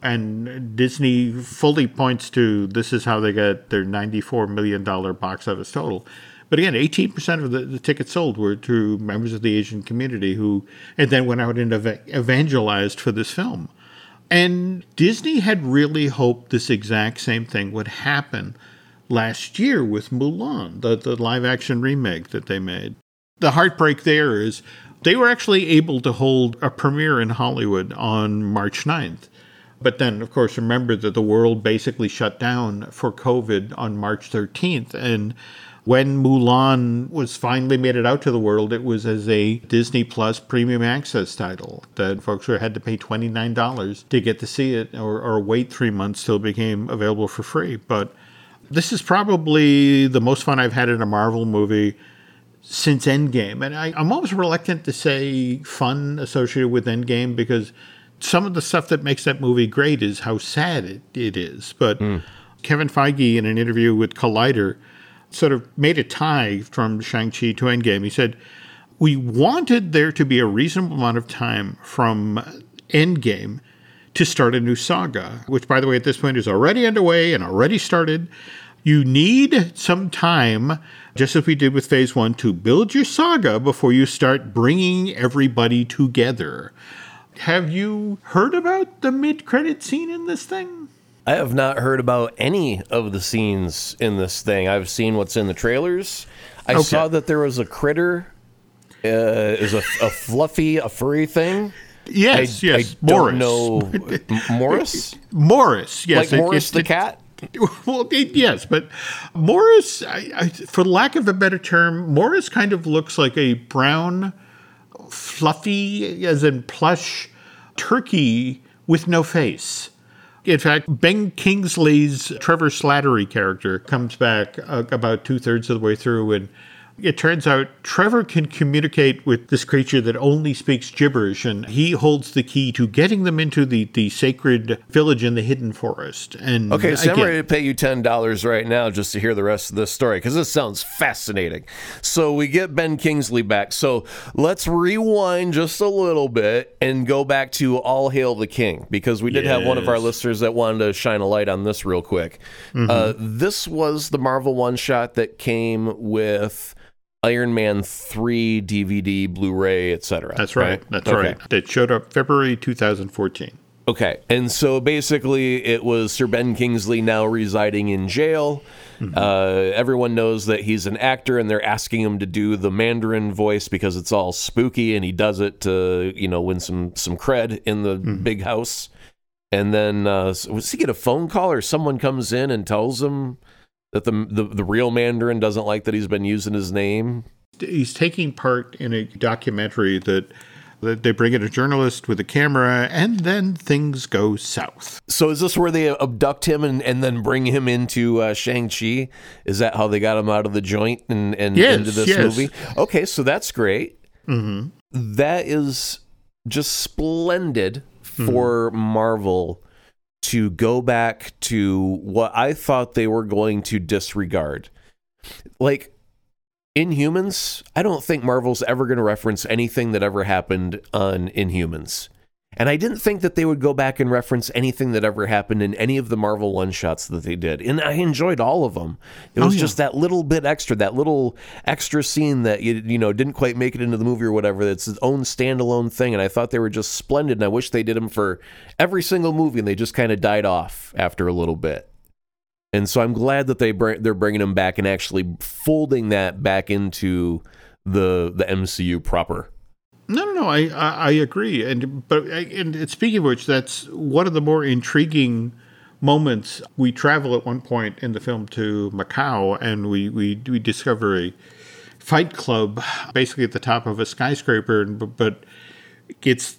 And Disney fully points to this is how they got their $94 million box office total. But again, 18% of the, the tickets sold were to members of the Asian community who, and then went out and ev- evangelized for this film. And Disney had really hoped this exact same thing would happen last year with Mulan, the, the live action remake that they made. The heartbreak there is they were actually able to hold a premiere in Hollywood on March 9th. But then, of course, remember that the world basically shut down for COVID on March 13th. And when Mulan was finally made it out to the world, it was as a Disney Plus premium access title that folks had to pay $29 to get to see it or, or wait three months till it became available for free. But this is probably the most fun I've had in a Marvel movie since Endgame. And I, I'm almost reluctant to say fun associated with Endgame because some of the stuff that makes that movie great is how sad it, it is. But hmm. Kevin Feige, in an interview with Collider, sort of made a tie from Shang-Chi to Endgame. He said, We wanted there to be a reasonable amount of time from Endgame to start a new saga, which, by the way, at this point is already underway and already started. You need some time, just as we did with phase one, to build your saga before you start bringing everybody together. Have you heard about the mid credit scene in this thing?
I have not heard about any of the scenes in this thing. I've seen what's in the trailers. I
Okay.
saw that there was a critter, uh, is a, a fluffy, a furry thing.
Yes,
I,
yes.
I
Morris.
Morris,
Morris, yes.
like
it-
Morris
it-
the
it-
cat.
Well, it, yes, but Morris, I, I, for lack of a better term, Morris kind of looks like a brown, fluffy, as in plush, turkey with no face. In fact, Ben Kingsley's Trevor Slattery character comes back uh, about two thirds of the way through, and it turns out Trevor can communicate with this creature that only speaks gibberish, and he holds the key to getting them into the, the sacred village in the hidden forest. And
Okay, so I'm
again-
ready to pay you ten dollars right now just to hear the rest of this story because this sounds fascinating. So we get Ben Kingsley back. So let's rewind just a little bit and go back to All Hail the King because we did have one of our listeners that wanted to shine a light on this real quick.
Mm-hmm.
Uh, this was the Marvel one shot that came with Iron Man three DVD, Blu-ray, etc.
That's right. That's
Okay.
right. It showed up February 2014.
Okay, and so basically, it was Sir Ben Kingsley now residing in jail. Uh, everyone knows that he's an actor, and they're asking him to do the Mandarin voice because it's all spooky, and he does it to you know win some some cred in the big house. And then uh, does he get a phone call, or someone comes in and tells him that the the, the real Mandarin doesn't like that he's been using his name?
He's taking part in a documentary that, that they bring in a journalist with a camera, and then things go south.
So is this where they abduct him and, and then bring him into uh, Shang Chi? Is that how they got him out of the joint and, and
Yes,
into this
yes.
movie? Okay, so that's great. That is just splendid for Marvel to go back to what I thought they were going to disregard. Like Inhumans, I don't think Marvel's ever going to reference anything that ever happened on Inhumans. And I didn't think that they would go back and reference anything that ever happened in any of the Marvel one shots that they did. And I enjoyed all of them. It oh, was
yeah.
just that little bit extra, that little extra scene that you you know didn't quite make it into the movie or whatever. That's its own standalone thing. And I thought they were just splendid. And I wish they did them for every single movie. And they just kind of died off after a little bit. And so I'm glad that they bring, they're bringing them back and actually folding that back into the the MCU proper.
No, no, no. I, I, I agree. And but and speaking of which, that's one of the more intriguing moments. We travel at one point in the film to Macau, and we we, we discover a fight club, basically at the top of a skyscraper, and but. it's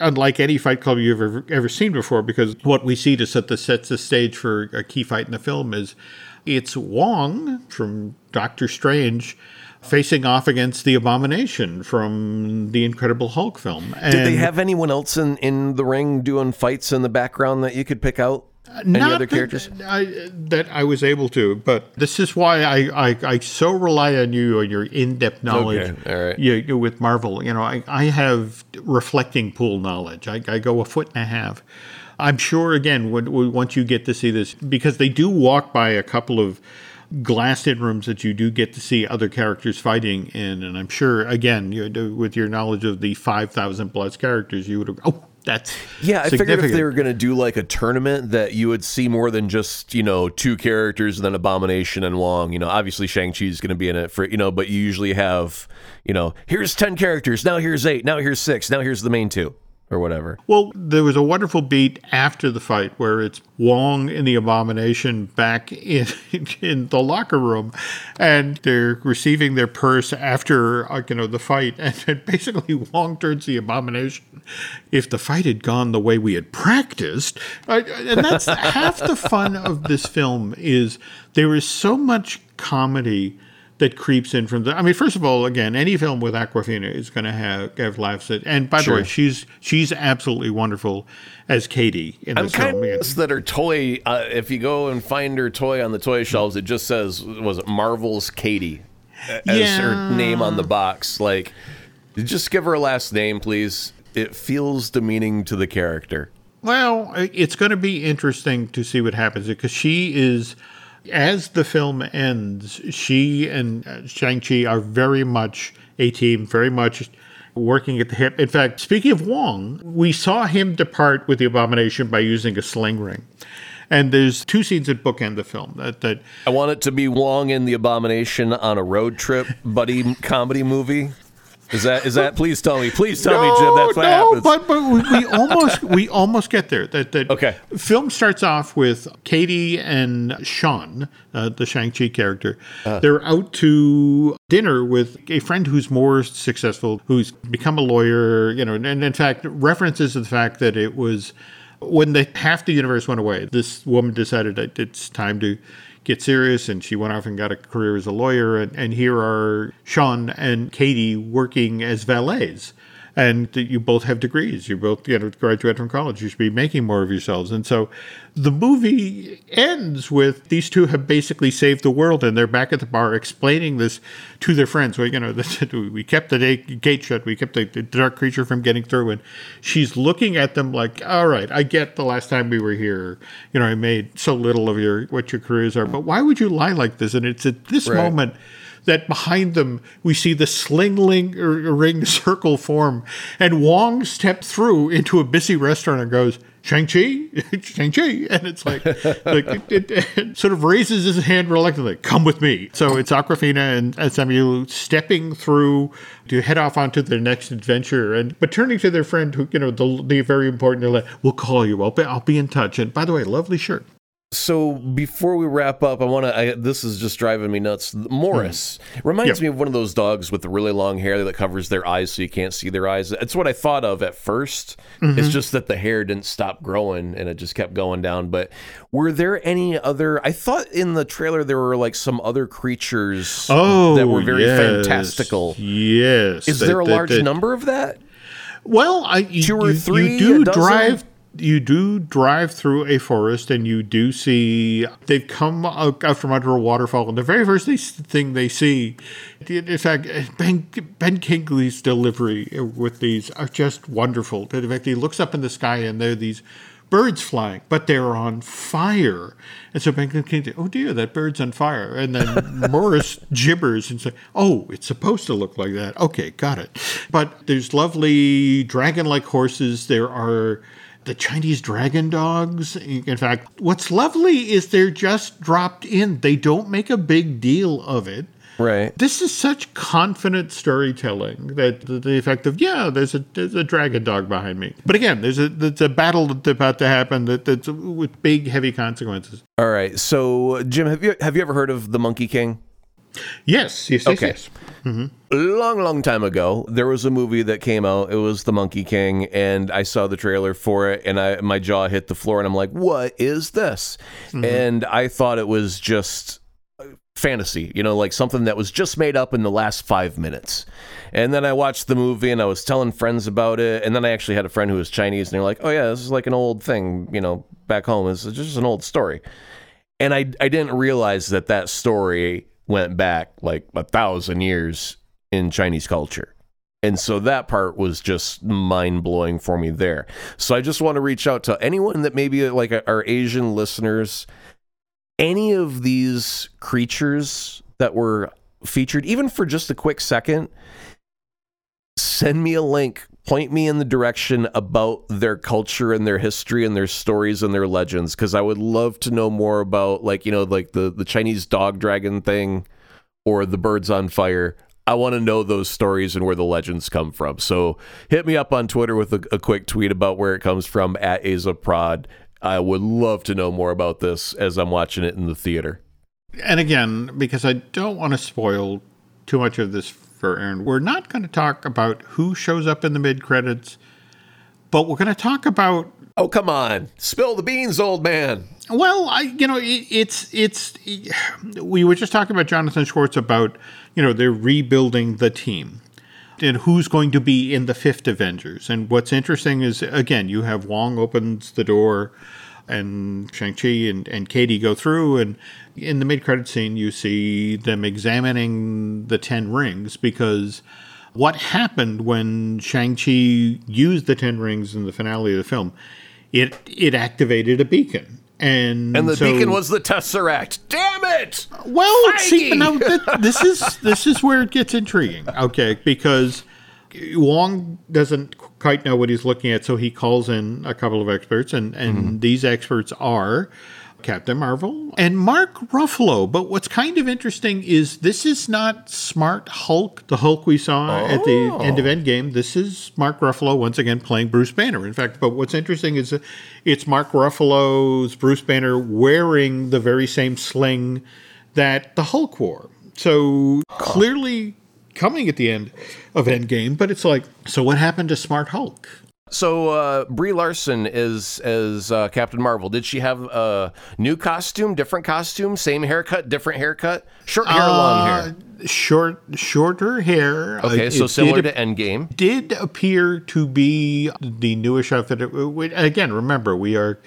unlike any fight club you've ever, ever seen before because what we see to set the sets the stage for a key fight in the film is it's Wong from Doctor Strange facing off against the Abomination from the Incredible Hulk film. And
Did they have anyone else in, in the ring doing fights in the background that you could pick out? Uh, Any
Not
other
that-
characters?
I, that I was able to, but this is why I, I, I so rely on you and your in-depth knowledge.
Okay, all right.
You, you- with Marvel, you know, I, I have reflecting pool knowledge. I, I go a foot and a half. I'm sure again when- once you get to see this because they do walk by a couple of glassed-in rooms that you do get to see other characters fighting in, and I'm sure again you, with your knowledge of the 5,000 plus characters, you would have oh that's
Yeah, I figured if they were going to do like a tournament that you would see more than just, you know, two characters and then Abomination and Wong. You know, obviously Shang-Chi is going to be in it for, you know, but you usually have, you know, here's 10 characters, now here's eight, now here's six, now here's the main two or whatever.
Well, there was a wonderful beat after the fight where it's Wong and the Abomination back in in the locker room, and they're receiving their purse after uh, you know the fight, and basically Wong turns the Abomination. If the fight had gone the way we had practiced, and that's half the fun of this film is there is so much comedy that creeps in from the. I mean, first of all, again, any film with Awkwafina is going to have have laughs at. And by the way, she's she's absolutely wonderful as Katie in
I'm
this
kind
film.
of
Yeah.
pissed that her toy, uh, if you go and find her toy on the toy shelves, it just says, was it Marvel's Katie as her name on the box. Like, just give her a last name, please. It feels demeaning to the character.
Well, it's going to be interesting to see what happens because she is, as the film ends, she and uh, Shang-Chi are very much a team, very much working at the hip. In fact, speaking of Wong, we saw him depart with the Abomination by using a sling ring. And there's two scenes that bookend the film that, that
I want it to be Wong and the Abomination on a road trip buddy comedy movie. Is that is that? Please tell me. Please tell me, Jim. That's what
no,
happens.
but but we, we almost we almost get there. That that
Okay.
Film starts off with Katie and Shaun, uh, the Shang Chi character.
Uh.
They're out to dinner with a friend who's more successful, who's become a lawyer. You know, and, and in fact references to the fact that it was when the half the universe went away. This woman decided that it's time to get serious. And she went off and got a career as a lawyer. And, and here are Shaun and Katie working as valets and you both have degrees. You both you know graduate from college. You should be making more of yourselves. And so the movie ends with these two have basically saved the world, and they're back at the bar explaining this to their friends. Well, you know, this, we kept the gate shut. We kept the, the dark creature from getting through, and she's looking at them like, "All right, I get the last time we were here. You know, I made so little of your what your careers are, but why would you lie like this?" And it's at this right. moment that behind them we see the slingling er, ring circle form, and Wong steps through into a busy restaurant and goes, Shang-Chi, Shang-Chi. And it's like, like it, it, it, sort of raises his hand reluctantly, come with me. So it's Awkwafina and, Samuel stepping through to head off onto their next adventure. And but turning to their friend who, you know, the, the very important, like, we'll call you. I'll be, I'll be in touch. And by the way, lovely shirt.
So before we wrap up, I want to. This is just driving me nuts. Morris mm. reminds yep. me of one of those dogs with the really long hair that covers their eyes, so you can't see their eyes. It's what I thought of at 1st mm-hmm. It's just that the hair didn't stop growing and it just kept going down. But were there any other? I thought in the trailer there were like some other creatures.
Oh,
that were very
yes.
fantastical.
Yes.
Is there a large number of that?
Well, I
two or three.
You do drive you do drive through a forest and you do see they've come out, from under a waterfall and the very first thing they see in fact ben, ben kingsley's delivery with these are just wonderful. In fact he looks up in the sky and there are these birds flying but they're on fire. And so ben kingsley oh dear that bird's on fire. And then morris gibbers and says oh it's supposed to look like that. Okay got it. But there's lovely dragon-like horses. There are the Chinese dragon dogs. In fact, what's lovely is they're just dropped in. They don't make a big deal of it.
Right.
This is such confident storytelling that the, effect of yeah, there's a there's a dragon dog behind me. But again, there's a there's a battle that's about to happen that, that's with big heavy consequences.
All right. So Jim, have you have you ever heard of the Monkey King?
Yes, yes, okay. yes.
Mm-hmm. Long, long time ago, there was a movie that came out. It was The Monkey King, and I saw the trailer for it, and I my jaw hit the floor, and I'm like, "What is this?" Mm-hmm. And I thought it was just fantasy, you know, like something that was just made up in the last five minutes. And then I watched the movie, and I was telling friends about it, and then I actually had a friend who was Chinese, and they're like, "Oh yeah, this is like an old thing, you know, back home. It's just an old story." And I I didn't realize that that story went back like a thousand years in Chinese culture. And so that part was just mind blowing for me there. So I just want to reach out to anyone that maybe like our Asian listeners, any of these creatures that were featured, even for just a quick second, send me a link point me in the direction about their culture and their history and their stories and their legends because I would love to know more about like you know like the the Chinese dog dragon thing or the birds on fire. I want to know those stories and where the legends come from. So hit me up on Twitter with a, a quick tweet about where it comes from at Azaprod. I would love to know more about this as I'm watching it in the theater.
And again, because I don't want to spoil too much of this for Aaron. We're not going to talk about who shows up in the mid credits, but we're going to talk about.
Oh come on! Spill the beans, old man.
Well, I you know it, it's it's we were just talking about Jonathan Schwartz about you know they're rebuilding the team and who's going to be in the fifth Avengers. And what's interesting is again you have Wong opens the door and Shang-Chi and, and Katie go through. And in the mid credit scene, you see them examining the Ten Rings because what happened when Shang-Chi used the Ten Rings in the finale of the film? It, it activated a beacon. And,
and the
so,
beacon was the Tesseract. Damn it!
Well, Feige! see, now this is this is where it gets intriguing. Okay, because Wong doesn't quite know what he's looking at, so he calls in a couple of experts, and, and mm-hmm. these experts are Captain Marvel and Mark Ruffalo. But what's kind of interesting is this is not Smart Hulk, the Hulk we saw oh. at the oh. end of Endgame. This is Mark Ruffalo once again playing Bruce Banner. In fact, but what's interesting is uh, it's Mark Ruffalo's Bruce Banner wearing the very same sling that the Hulk wore. So clearly coming at the end of Endgame, but it's like, so what happened to Smart Hulk?
So uh, Brie Larson is as uh, Captain Marvel. Did she have a new costume, different costume, same haircut, different haircut, short hair, long hair?
Uh, Short, shorter hair.
Okay,
Uh,
so similar
did,
to Endgame.
did appear to be the newish outfit. Uh, Again, remember we are,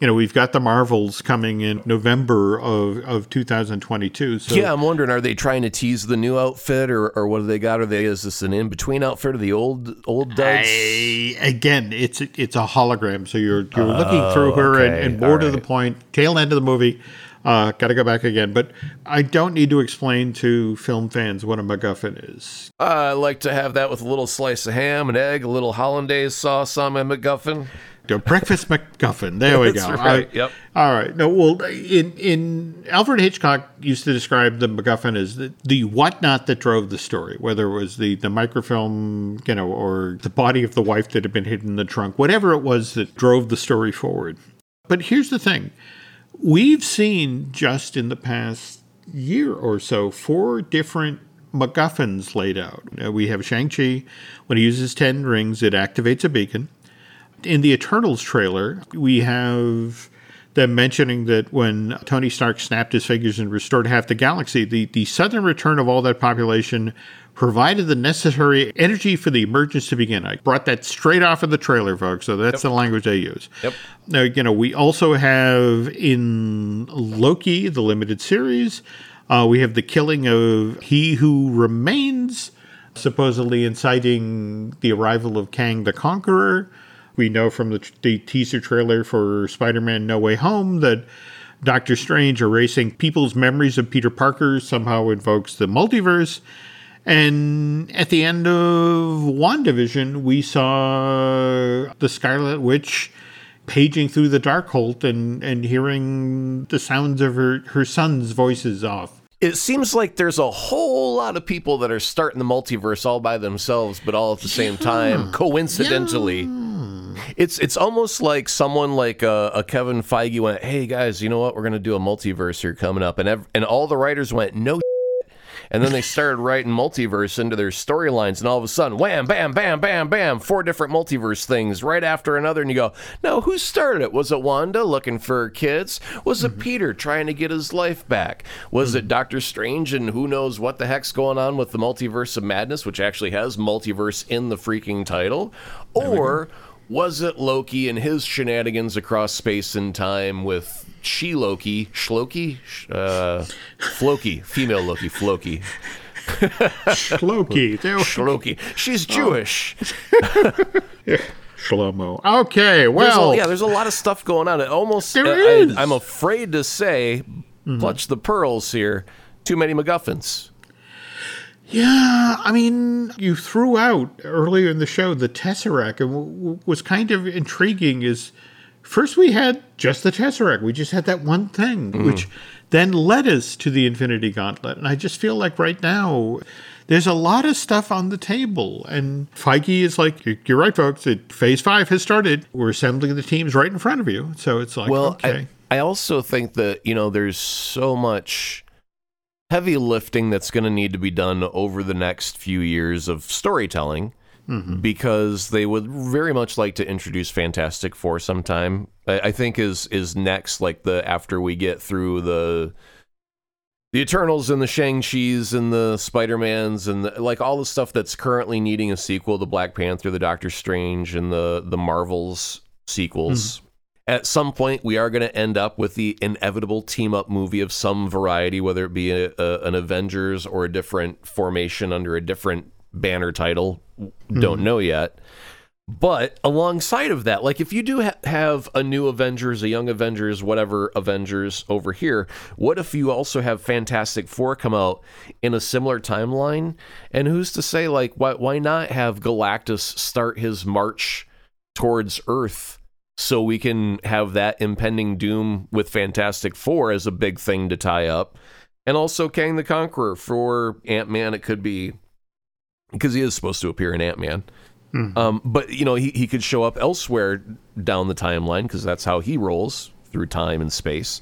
you know, we've got the Marvels coming in November of of 2022. So
Yeah, I'm wondering, are they trying to tease the new outfit, or, or what do they got? Are they is this an in between outfit or the old old duds?
I- again, it's it's a hologram, so you're you're looking through her, and,
okay.
and more
All
to the point, tail end of the movie. Uh, Got to go back again, but I don't need to explain to film fans what a MacGuffin is.
I like to have that with a little slice of ham, an egg, a little hollandaise sauce on my McGuffin.
Breakfast MacGuffin. There we go.
right,
I-
yep.
All right. No. Well, in in Alfred Hitchcock used to describe the MacGuffin as the, the whatnot that drove the story, whether it was the the microfilm, you know, or the body of the wife that had been hidden in the trunk, whatever it was that drove the story forward. But here's the thing: we've seen just in the past year or so four different MacGuffins laid out. We have Shang Chi when he uses ten rings, it activates a beacon in the Eternals trailer, we have them mentioning that when Tony Stark snapped his fingers and restored half the galaxy, the, the sudden return of all that population provided the necessary energy for the emergence to begin. I brought that straight off of the trailer, folks, so that's the language they use.
Yep.
Now, you know, we also have in Loki, the limited series, uh, we have the killing of He Who Remains, supposedly inciting the arrival of Kang the Conqueror. We know from the, the teaser trailer for Spider Man No Way Home that Doctor Strange erasing people's memories of Peter Parker somehow invokes the multiverse. And at the end of WandaVision, we saw the Scarlet Witch paging through the Darkhold and, and hearing the sounds of her, her son's voices off.
It seems like there's a whole lot of people that are starting the multiverse all by themselves, but all at the same time, coincidentally. It's it's almost like someone like uh, a Kevin Feige went, "Hey guys, you know what? We're gonna do a multiverse here coming up," and ev- and all the writers went, "No." And then they started writing multiverse into their storylines, and all of a sudden, wham, bam, bam, bam, bam, four different multiverse things right after another. And you go, no, who started it? Was it Wanda looking for her kids? Was it Peter trying to get his life back? Was it Doctor Strange and who knows what the heck's going on with the multiverse of madness, which actually has multiverse in the freaking title? Or was it Loki and his shenanigans across space and time with she Loki, Shloki, Sh- uh, Floki, female Loki, Floki,
Loki, there was
Shloki. She's Jewish.
Shlomo. Okay,
There's
well,
a, yeah, there's a lot of stuff going on. It almost,
There
I,
is.
am afraid to say, clutch the pearls here. Too many MacGuffins.
Yeah, I mean, you threw out earlier in the show the Tesseract, and what w- was kind of intriguing is first we had just the Tesseract. We just had that one thing, mm. which then led us to the Infinity Gauntlet. And I just feel like right now there's a lot of stuff on the table. And Feige is like, "You- you're right, folks. It, phase five has started. We're assembling the teams right in front of you. So it's like,
Well,
okay.
I, I also think that, you know, there's so much heavy lifting that's going to need to be done over the next few years of storytelling mm-hmm. because they would very much like to introduce Fantastic Four sometime. I, I think is is next, like the after we get through the the Eternals and the Shang Chi's and the Spider Mans and the, like all the stuff that's currently needing a sequel, the Black Panther, the Doctor Strange, and the the Marvels sequels. Mm-hmm. At some point, we are going to end up with the inevitable team up movie of some variety, whether it be a, a, an Avengers or a different formation under a different banner title. Don't mm-hmm. know yet. But alongside of that, like if you do ha- have a new Avengers, a young Avengers, whatever Avengers over here, what if you also have Fantastic Four come out in a similar timeline? And who's to say, like, why, why not have Galactus start his march towards Earth so we can have that impending doom with Fantastic Four as a big thing to tie up? And also Kang the Conqueror for Ant Man, it could be because he is supposed to appear in Ant Man. Um, but you know, he, he could show up elsewhere down the timeline because that's how he rolls through time and space.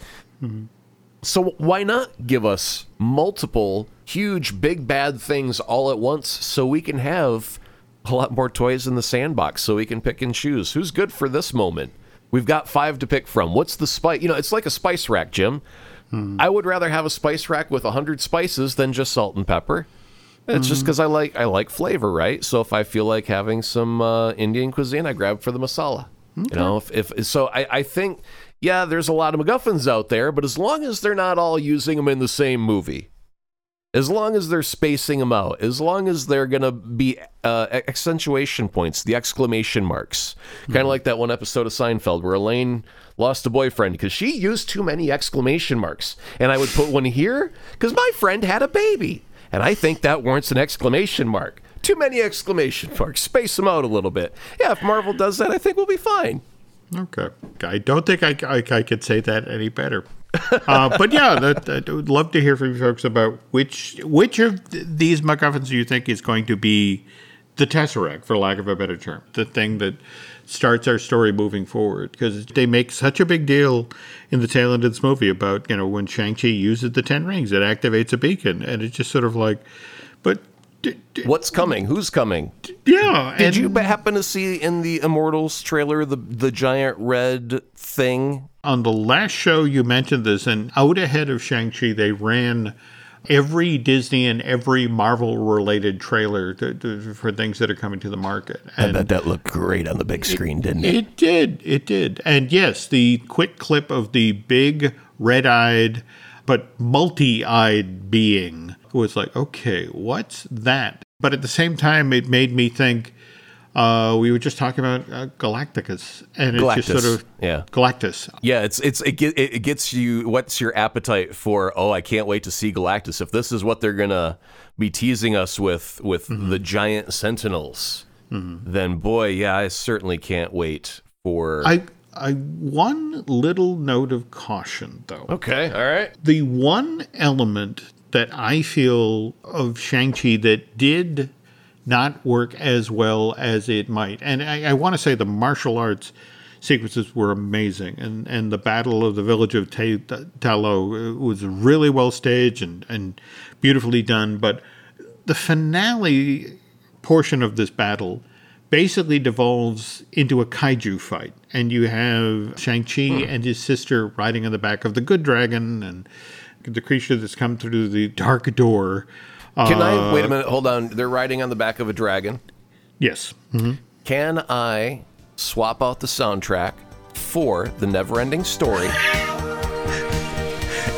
So why not give us multiple huge big bad things all at once so we can have a lot more toys in the sandbox so we can pick and choose. Who's good for this moment? We've got five to pick from. What's the spice? You know, it's like a spice rack, Jim. I would rather have a spice rack with 100 spices than just salt and pepper. It's just because I like I like flavor, right? So if I feel like having some uh, Indian cuisine, I grab for the masala. You know, if, if so, I, I think yeah, there's a lot of MacGuffins out there, but as long as they're not all using them in the same movie, as long as they're spacing them out, as long as they're gonna be uh, accentuation points, the exclamation marks, kind of like that one episode of Seinfeld where Elaine lost a boyfriend because she used too many exclamation marks, and I would put one here because my friend had a baby, and I think that warrants an exclamation mark. Too many exclamation marks. Space them out a little bit. Yeah, if Marvel does that, I think we'll be fine.
Okay. I don't think I, I, I could say that any better. Uh, but yeah, that, that, I would love to hear from you folks about which which of th- these MacGuffins do you think is going to be the Tesseract, for lack of a better term, the thing that starts our story moving forward. Because they make such a big deal in the tail end of this movie about you know when Shang Chi uses the Ten Rings, it activates a beacon, and it's just sort of like, but d- d-
What's coming? Who's coming?
yeah,
Did you happen to see in the Immortals trailer the the giant red thing?
On the last show you mentioned this, and out ahead of Shang-Chi, they ran every Disney and every Marvel related trailer to, to, for things that are coming to the market. And
that looked great on the big screen, didn't
it? it did. It did. And yes, the quick clip of the big red eyed but multi eyed being was like, okay, what's that? But at the same time, it made me think. Uh, we were just talking about uh, Galacticus, and it's just sort of
yeah.
Galactus.
Yeah, it's it's it, get, it gets you. What's your appetite for? Oh, I can't wait to see Galactus. If this is what they're gonna be teasing us with with the giant Sentinels, then boy, yeah, I certainly can't wait for.
I, I one little note of caution though.
okay, all right.
The one element that I feel of Shang-Chi that did not work as well as it might, and I, I want to say the martial arts sequences were amazing, and, and the Battle of the Village of Ta- Talo uh, was really well staged and, and beautifully done, but the finale portion of this battle basically devolves into a kaiju fight. And you have Shang-Chi and his sister riding on the back of the good dragon and the creature that's come through the dark door.
Can
Uh,
I wait a minute? Hold on. They're riding on the back of a dragon.
Yes.
Can I swap out the soundtrack for the never-ending story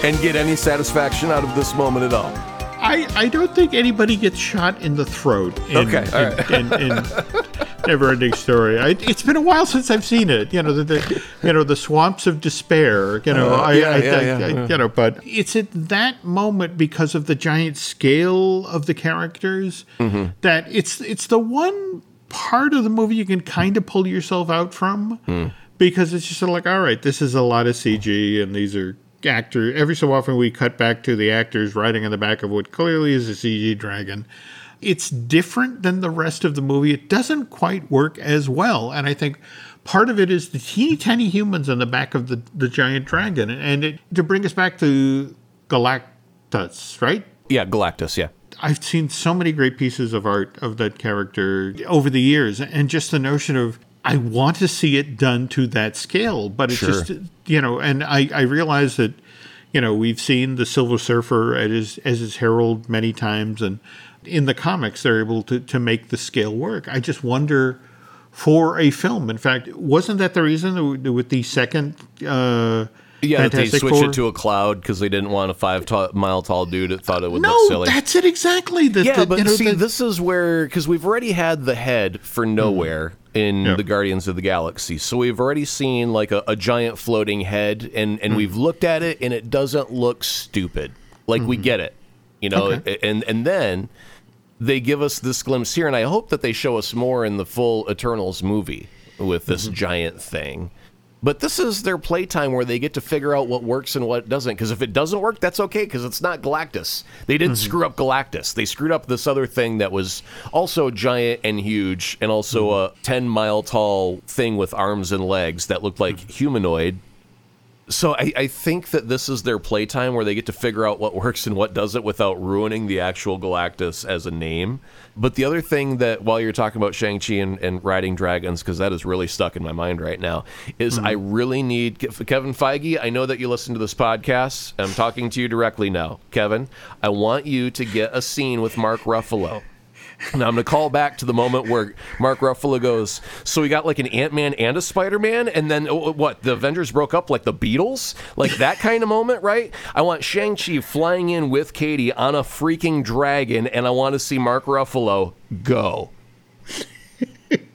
and get any satisfaction out of this moment at all?
I, I don't think anybody gets shot in the throat in,
Okay, all right.
in, in, in Story. I, it's been a while since I've seen it. You know the, the you know the swamps of despair. You know
Uh,
I,
yeah,
I,
yeah, yeah, yeah.
you know, but it's at that moment because of the giant scale of the characters
Mm-hmm.
that it's it's the one part of the movie you can kind of pull yourself out from
Hmm.
because it's just sort of like all right, this is a lot of CG and these are actor every so often we cut back to the actors riding on the back of what clearly is a CG dragon. It's different than the rest of the movie. It doesn't quite work as well. And I think part of it is the teeny tiny humans on the back of the, the giant dragon. And it, to bring us back to Galactus, right?
Yeah, Galactus. Yeah.
I've seen so many great pieces of art of that character over the years, and just the notion of I want to see it done to that scale, but it's
Sure.
just you know, and I I realize that you know we've seen the Silver Surfer as his, as his herald many times, and in the comics they're able to to make the scale work. I just wonder for a film. In fact, wasn't that the reason with the second? Uh,
Yeah, that they switched
Four?
it to a cloud because they didn't want a five ta- mile tall dude that thought it would
no,
look silly.
that's it exactly. The,
yeah,
the-
but
you know,
see,
the-
this is where because we've already had the head for hmm. Knowhere in
Yeah.
the Guardians of the Galaxy, so we've already seen like a, a giant floating head, and and hmm. we've looked at it, and it doesn't look stupid. Like we hmm. get it, you know, and and then they give us this glimpse here, and I hope that they show us more in the full Eternals movie with this mm-hmm. giant thing. But this is their playtime where they get to figure out what works and what doesn't. Because if it doesn't work, that's okay, because it's not Galactus. They didn't mm-hmm. screw up Galactus. They screwed up this other thing that was also giant and huge, and also mm-hmm. a 10 mile tall thing with arms and legs that looked like humanoid. So I, I think that this is their playtime where they get to figure out what works and what doesn't without ruining the actual Galactus as a name. But the other thing that while you're talking about Shang-Chi and, and riding dragons, because that is really stuck in my mind right now, is mm-hmm. I really need Kevin Feige. I know that you listen to this podcast. I'm talking to you directly now, Kevin. I want you to get a scene with Mark Ruffalo. Now I'm going to call back to the moment where Mark Ruffalo goes, "So we got like an Ant Man and a Spider Man, and then oh, oh, what? The Avengers broke up like the Beatles, like that kind of moment, right? I want Shang Chi flying in with Katie on a freaking dragon, and I want to see Mark Ruffalo go.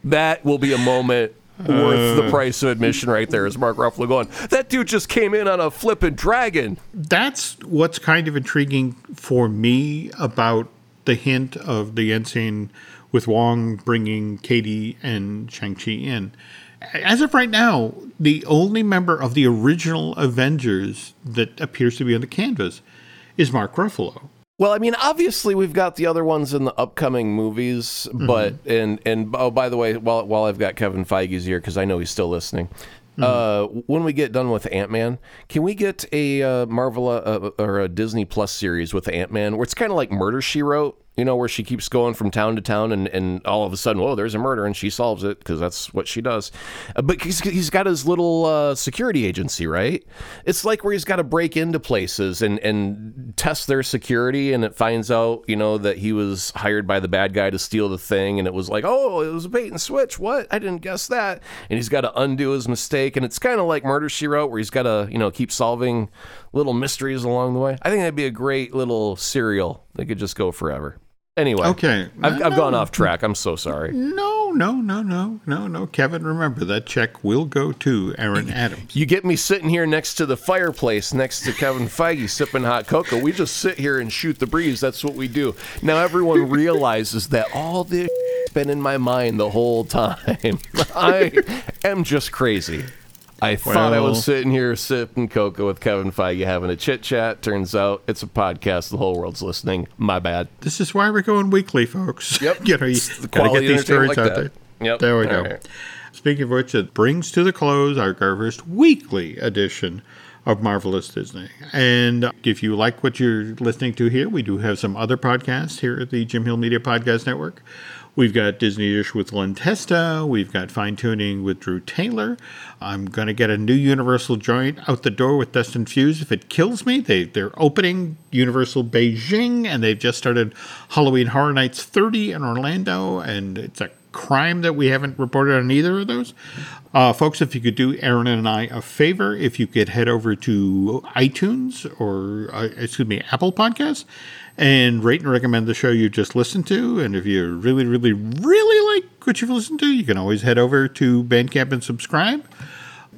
that will be a moment." Worth the uh. price of admission, right there, is Mark Ruffalo going. That dude just came in on a flippin' dragon.
That's what's kind of intriguing for me about the hint of the end scene with Wong bringing Katie and Shang-Chi in. As of right now, the only member of the original Avengers that appears to be on the canvas is Mark Ruffalo.
Well, I mean, obviously we've got the other ones in the upcoming movies, but mm-hmm. and and oh, by the way, while while I've got Kevin Feige's here because I know he's still listening. Uh, when we get done with Ant Man, can we get a uh, Marvel uh, or a Disney Plus series with Ant Man where it's kind of like Murder She Wrote? You know, where she keeps going from town to town, and, and all of a sudden, oh, there's a murder, and she solves it because that's what she does. Uh, but he's, he's got his little uh, security agency, right? It's like where he's got to break into places and, and test their security, and it finds out, you know, that he was hired by the bad guy to steal the thing, and it was like, oh, it was a bait and switch. What? I didn't guess that. And he's got to undo his mistake, and it's kind of like Murder She Wrote, where he's got to, you know, keep solving little mysteries along the way. I think that'd be a great little serial They could just go forever. Anyway,
Okay.
I've, I've gone off track. I'm so sorry.
No, no, no, no, no, no. Kevin, remember that check will go to Aaron Adams.
You get me sitting here next to the fireplace, next to Kevin Feige, sipping hot cocoa. We just sit here and shoot the breeze. That's what we do. Now everyone realizes that all this been in my mind the whole time. I am just crazy. I thought I was sitting here sipping cocoa with Kevin Feige, having a chit chat. Turns out it's a podcast. The whole world's listening. My bad.
This is why we're going weekly, folks.
Yep.
you know, you
the
gotta get these stories
like
out
that.
there.
Yep.
There we
All
go.
right.
Speaking of which, it brings to the close our, our first weekly edition of Marvelous Disney. And if you like what you're listening to here, we do have some other podcasts here at the Jim Hill Media Podcast Network. We've got Disney Ish with Len Testa. We've got Fine Tuning with Drew Taylor. I'm going to get a new Universal joint out the door with Dustin Fuse if it kills me. They, they're opening Universal Beijing, and they've just started Halloween Horror Nights 30 in Orlando, and it's a crime that we haven't reported on either of those. Uh, folks, if you could do Aaron and I a favor, if you could head over to iTunes or, uh, excuse me, Apple Podcasts and rate and recommend the show you just listened to. And if you really, really, really like what you've listened to, you can always head over to Bandcamp and subscribe.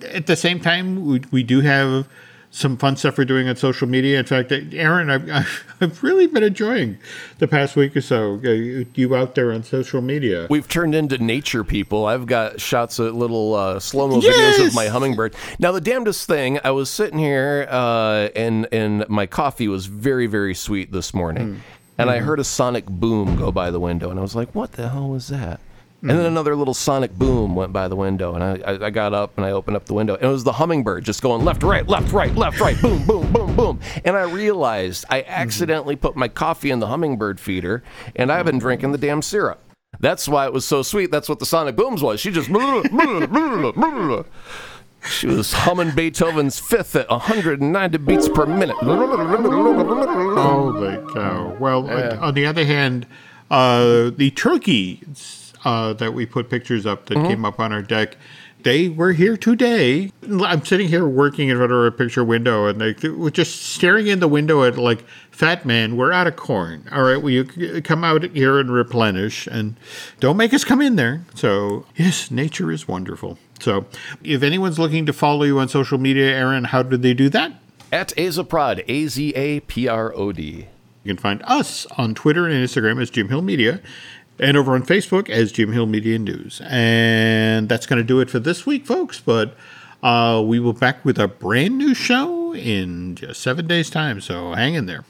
At the same time, we, we do have some fun stuff we're doing on social media. In fact, Aaron, I've, I've- I've really been enjoying the past week or so. uh, You out there on social media.
We've turned into nature people. I've got shots of little uh, slow mo videos of my hummingbird. Now, the damnedest thing, I was sitting here uh, and and my coffee was very very sweet this morning, and I heard a sonic boom go by the window, and I was like, "What the hell was that?" And then another little sonic boom went by the window, and I, I, I got up and I opened up the window, and it was the hummingbird just going left, right, left, right, left, right, boom, boom, boom, boom. And I realized I accidentally put my coffee in the hummingbird feeder, and I've been drinking the damn syrup. That's why it was so sweet. That's what the sonic booms was. She just. She was humming Beethoven's fifth at 190 beats per minute.
Holy cow. Well, on- on the other hand, uh, the turkeys uh, that we put pictures up that came up on our deck, they were here today. I'm sitting here working in front of a picture window, and they were just staring in the window at like, "Fat man, we're out of corn. All right, will you come out here and replenish? And don't make us come in there." So yes, nature is wonderful. So if anyone's looking to follow you on social media, Aaron, how do they do that?
At Azaprod, A Z A P R O D.
You can find us on Twitter and Instagram as Jim Hill Media and over on Facebook as Jim Hill Media News. And that's going to do it for this week, folks. But uh, we will be back with a brand new show in just seven days' time. So hang in there.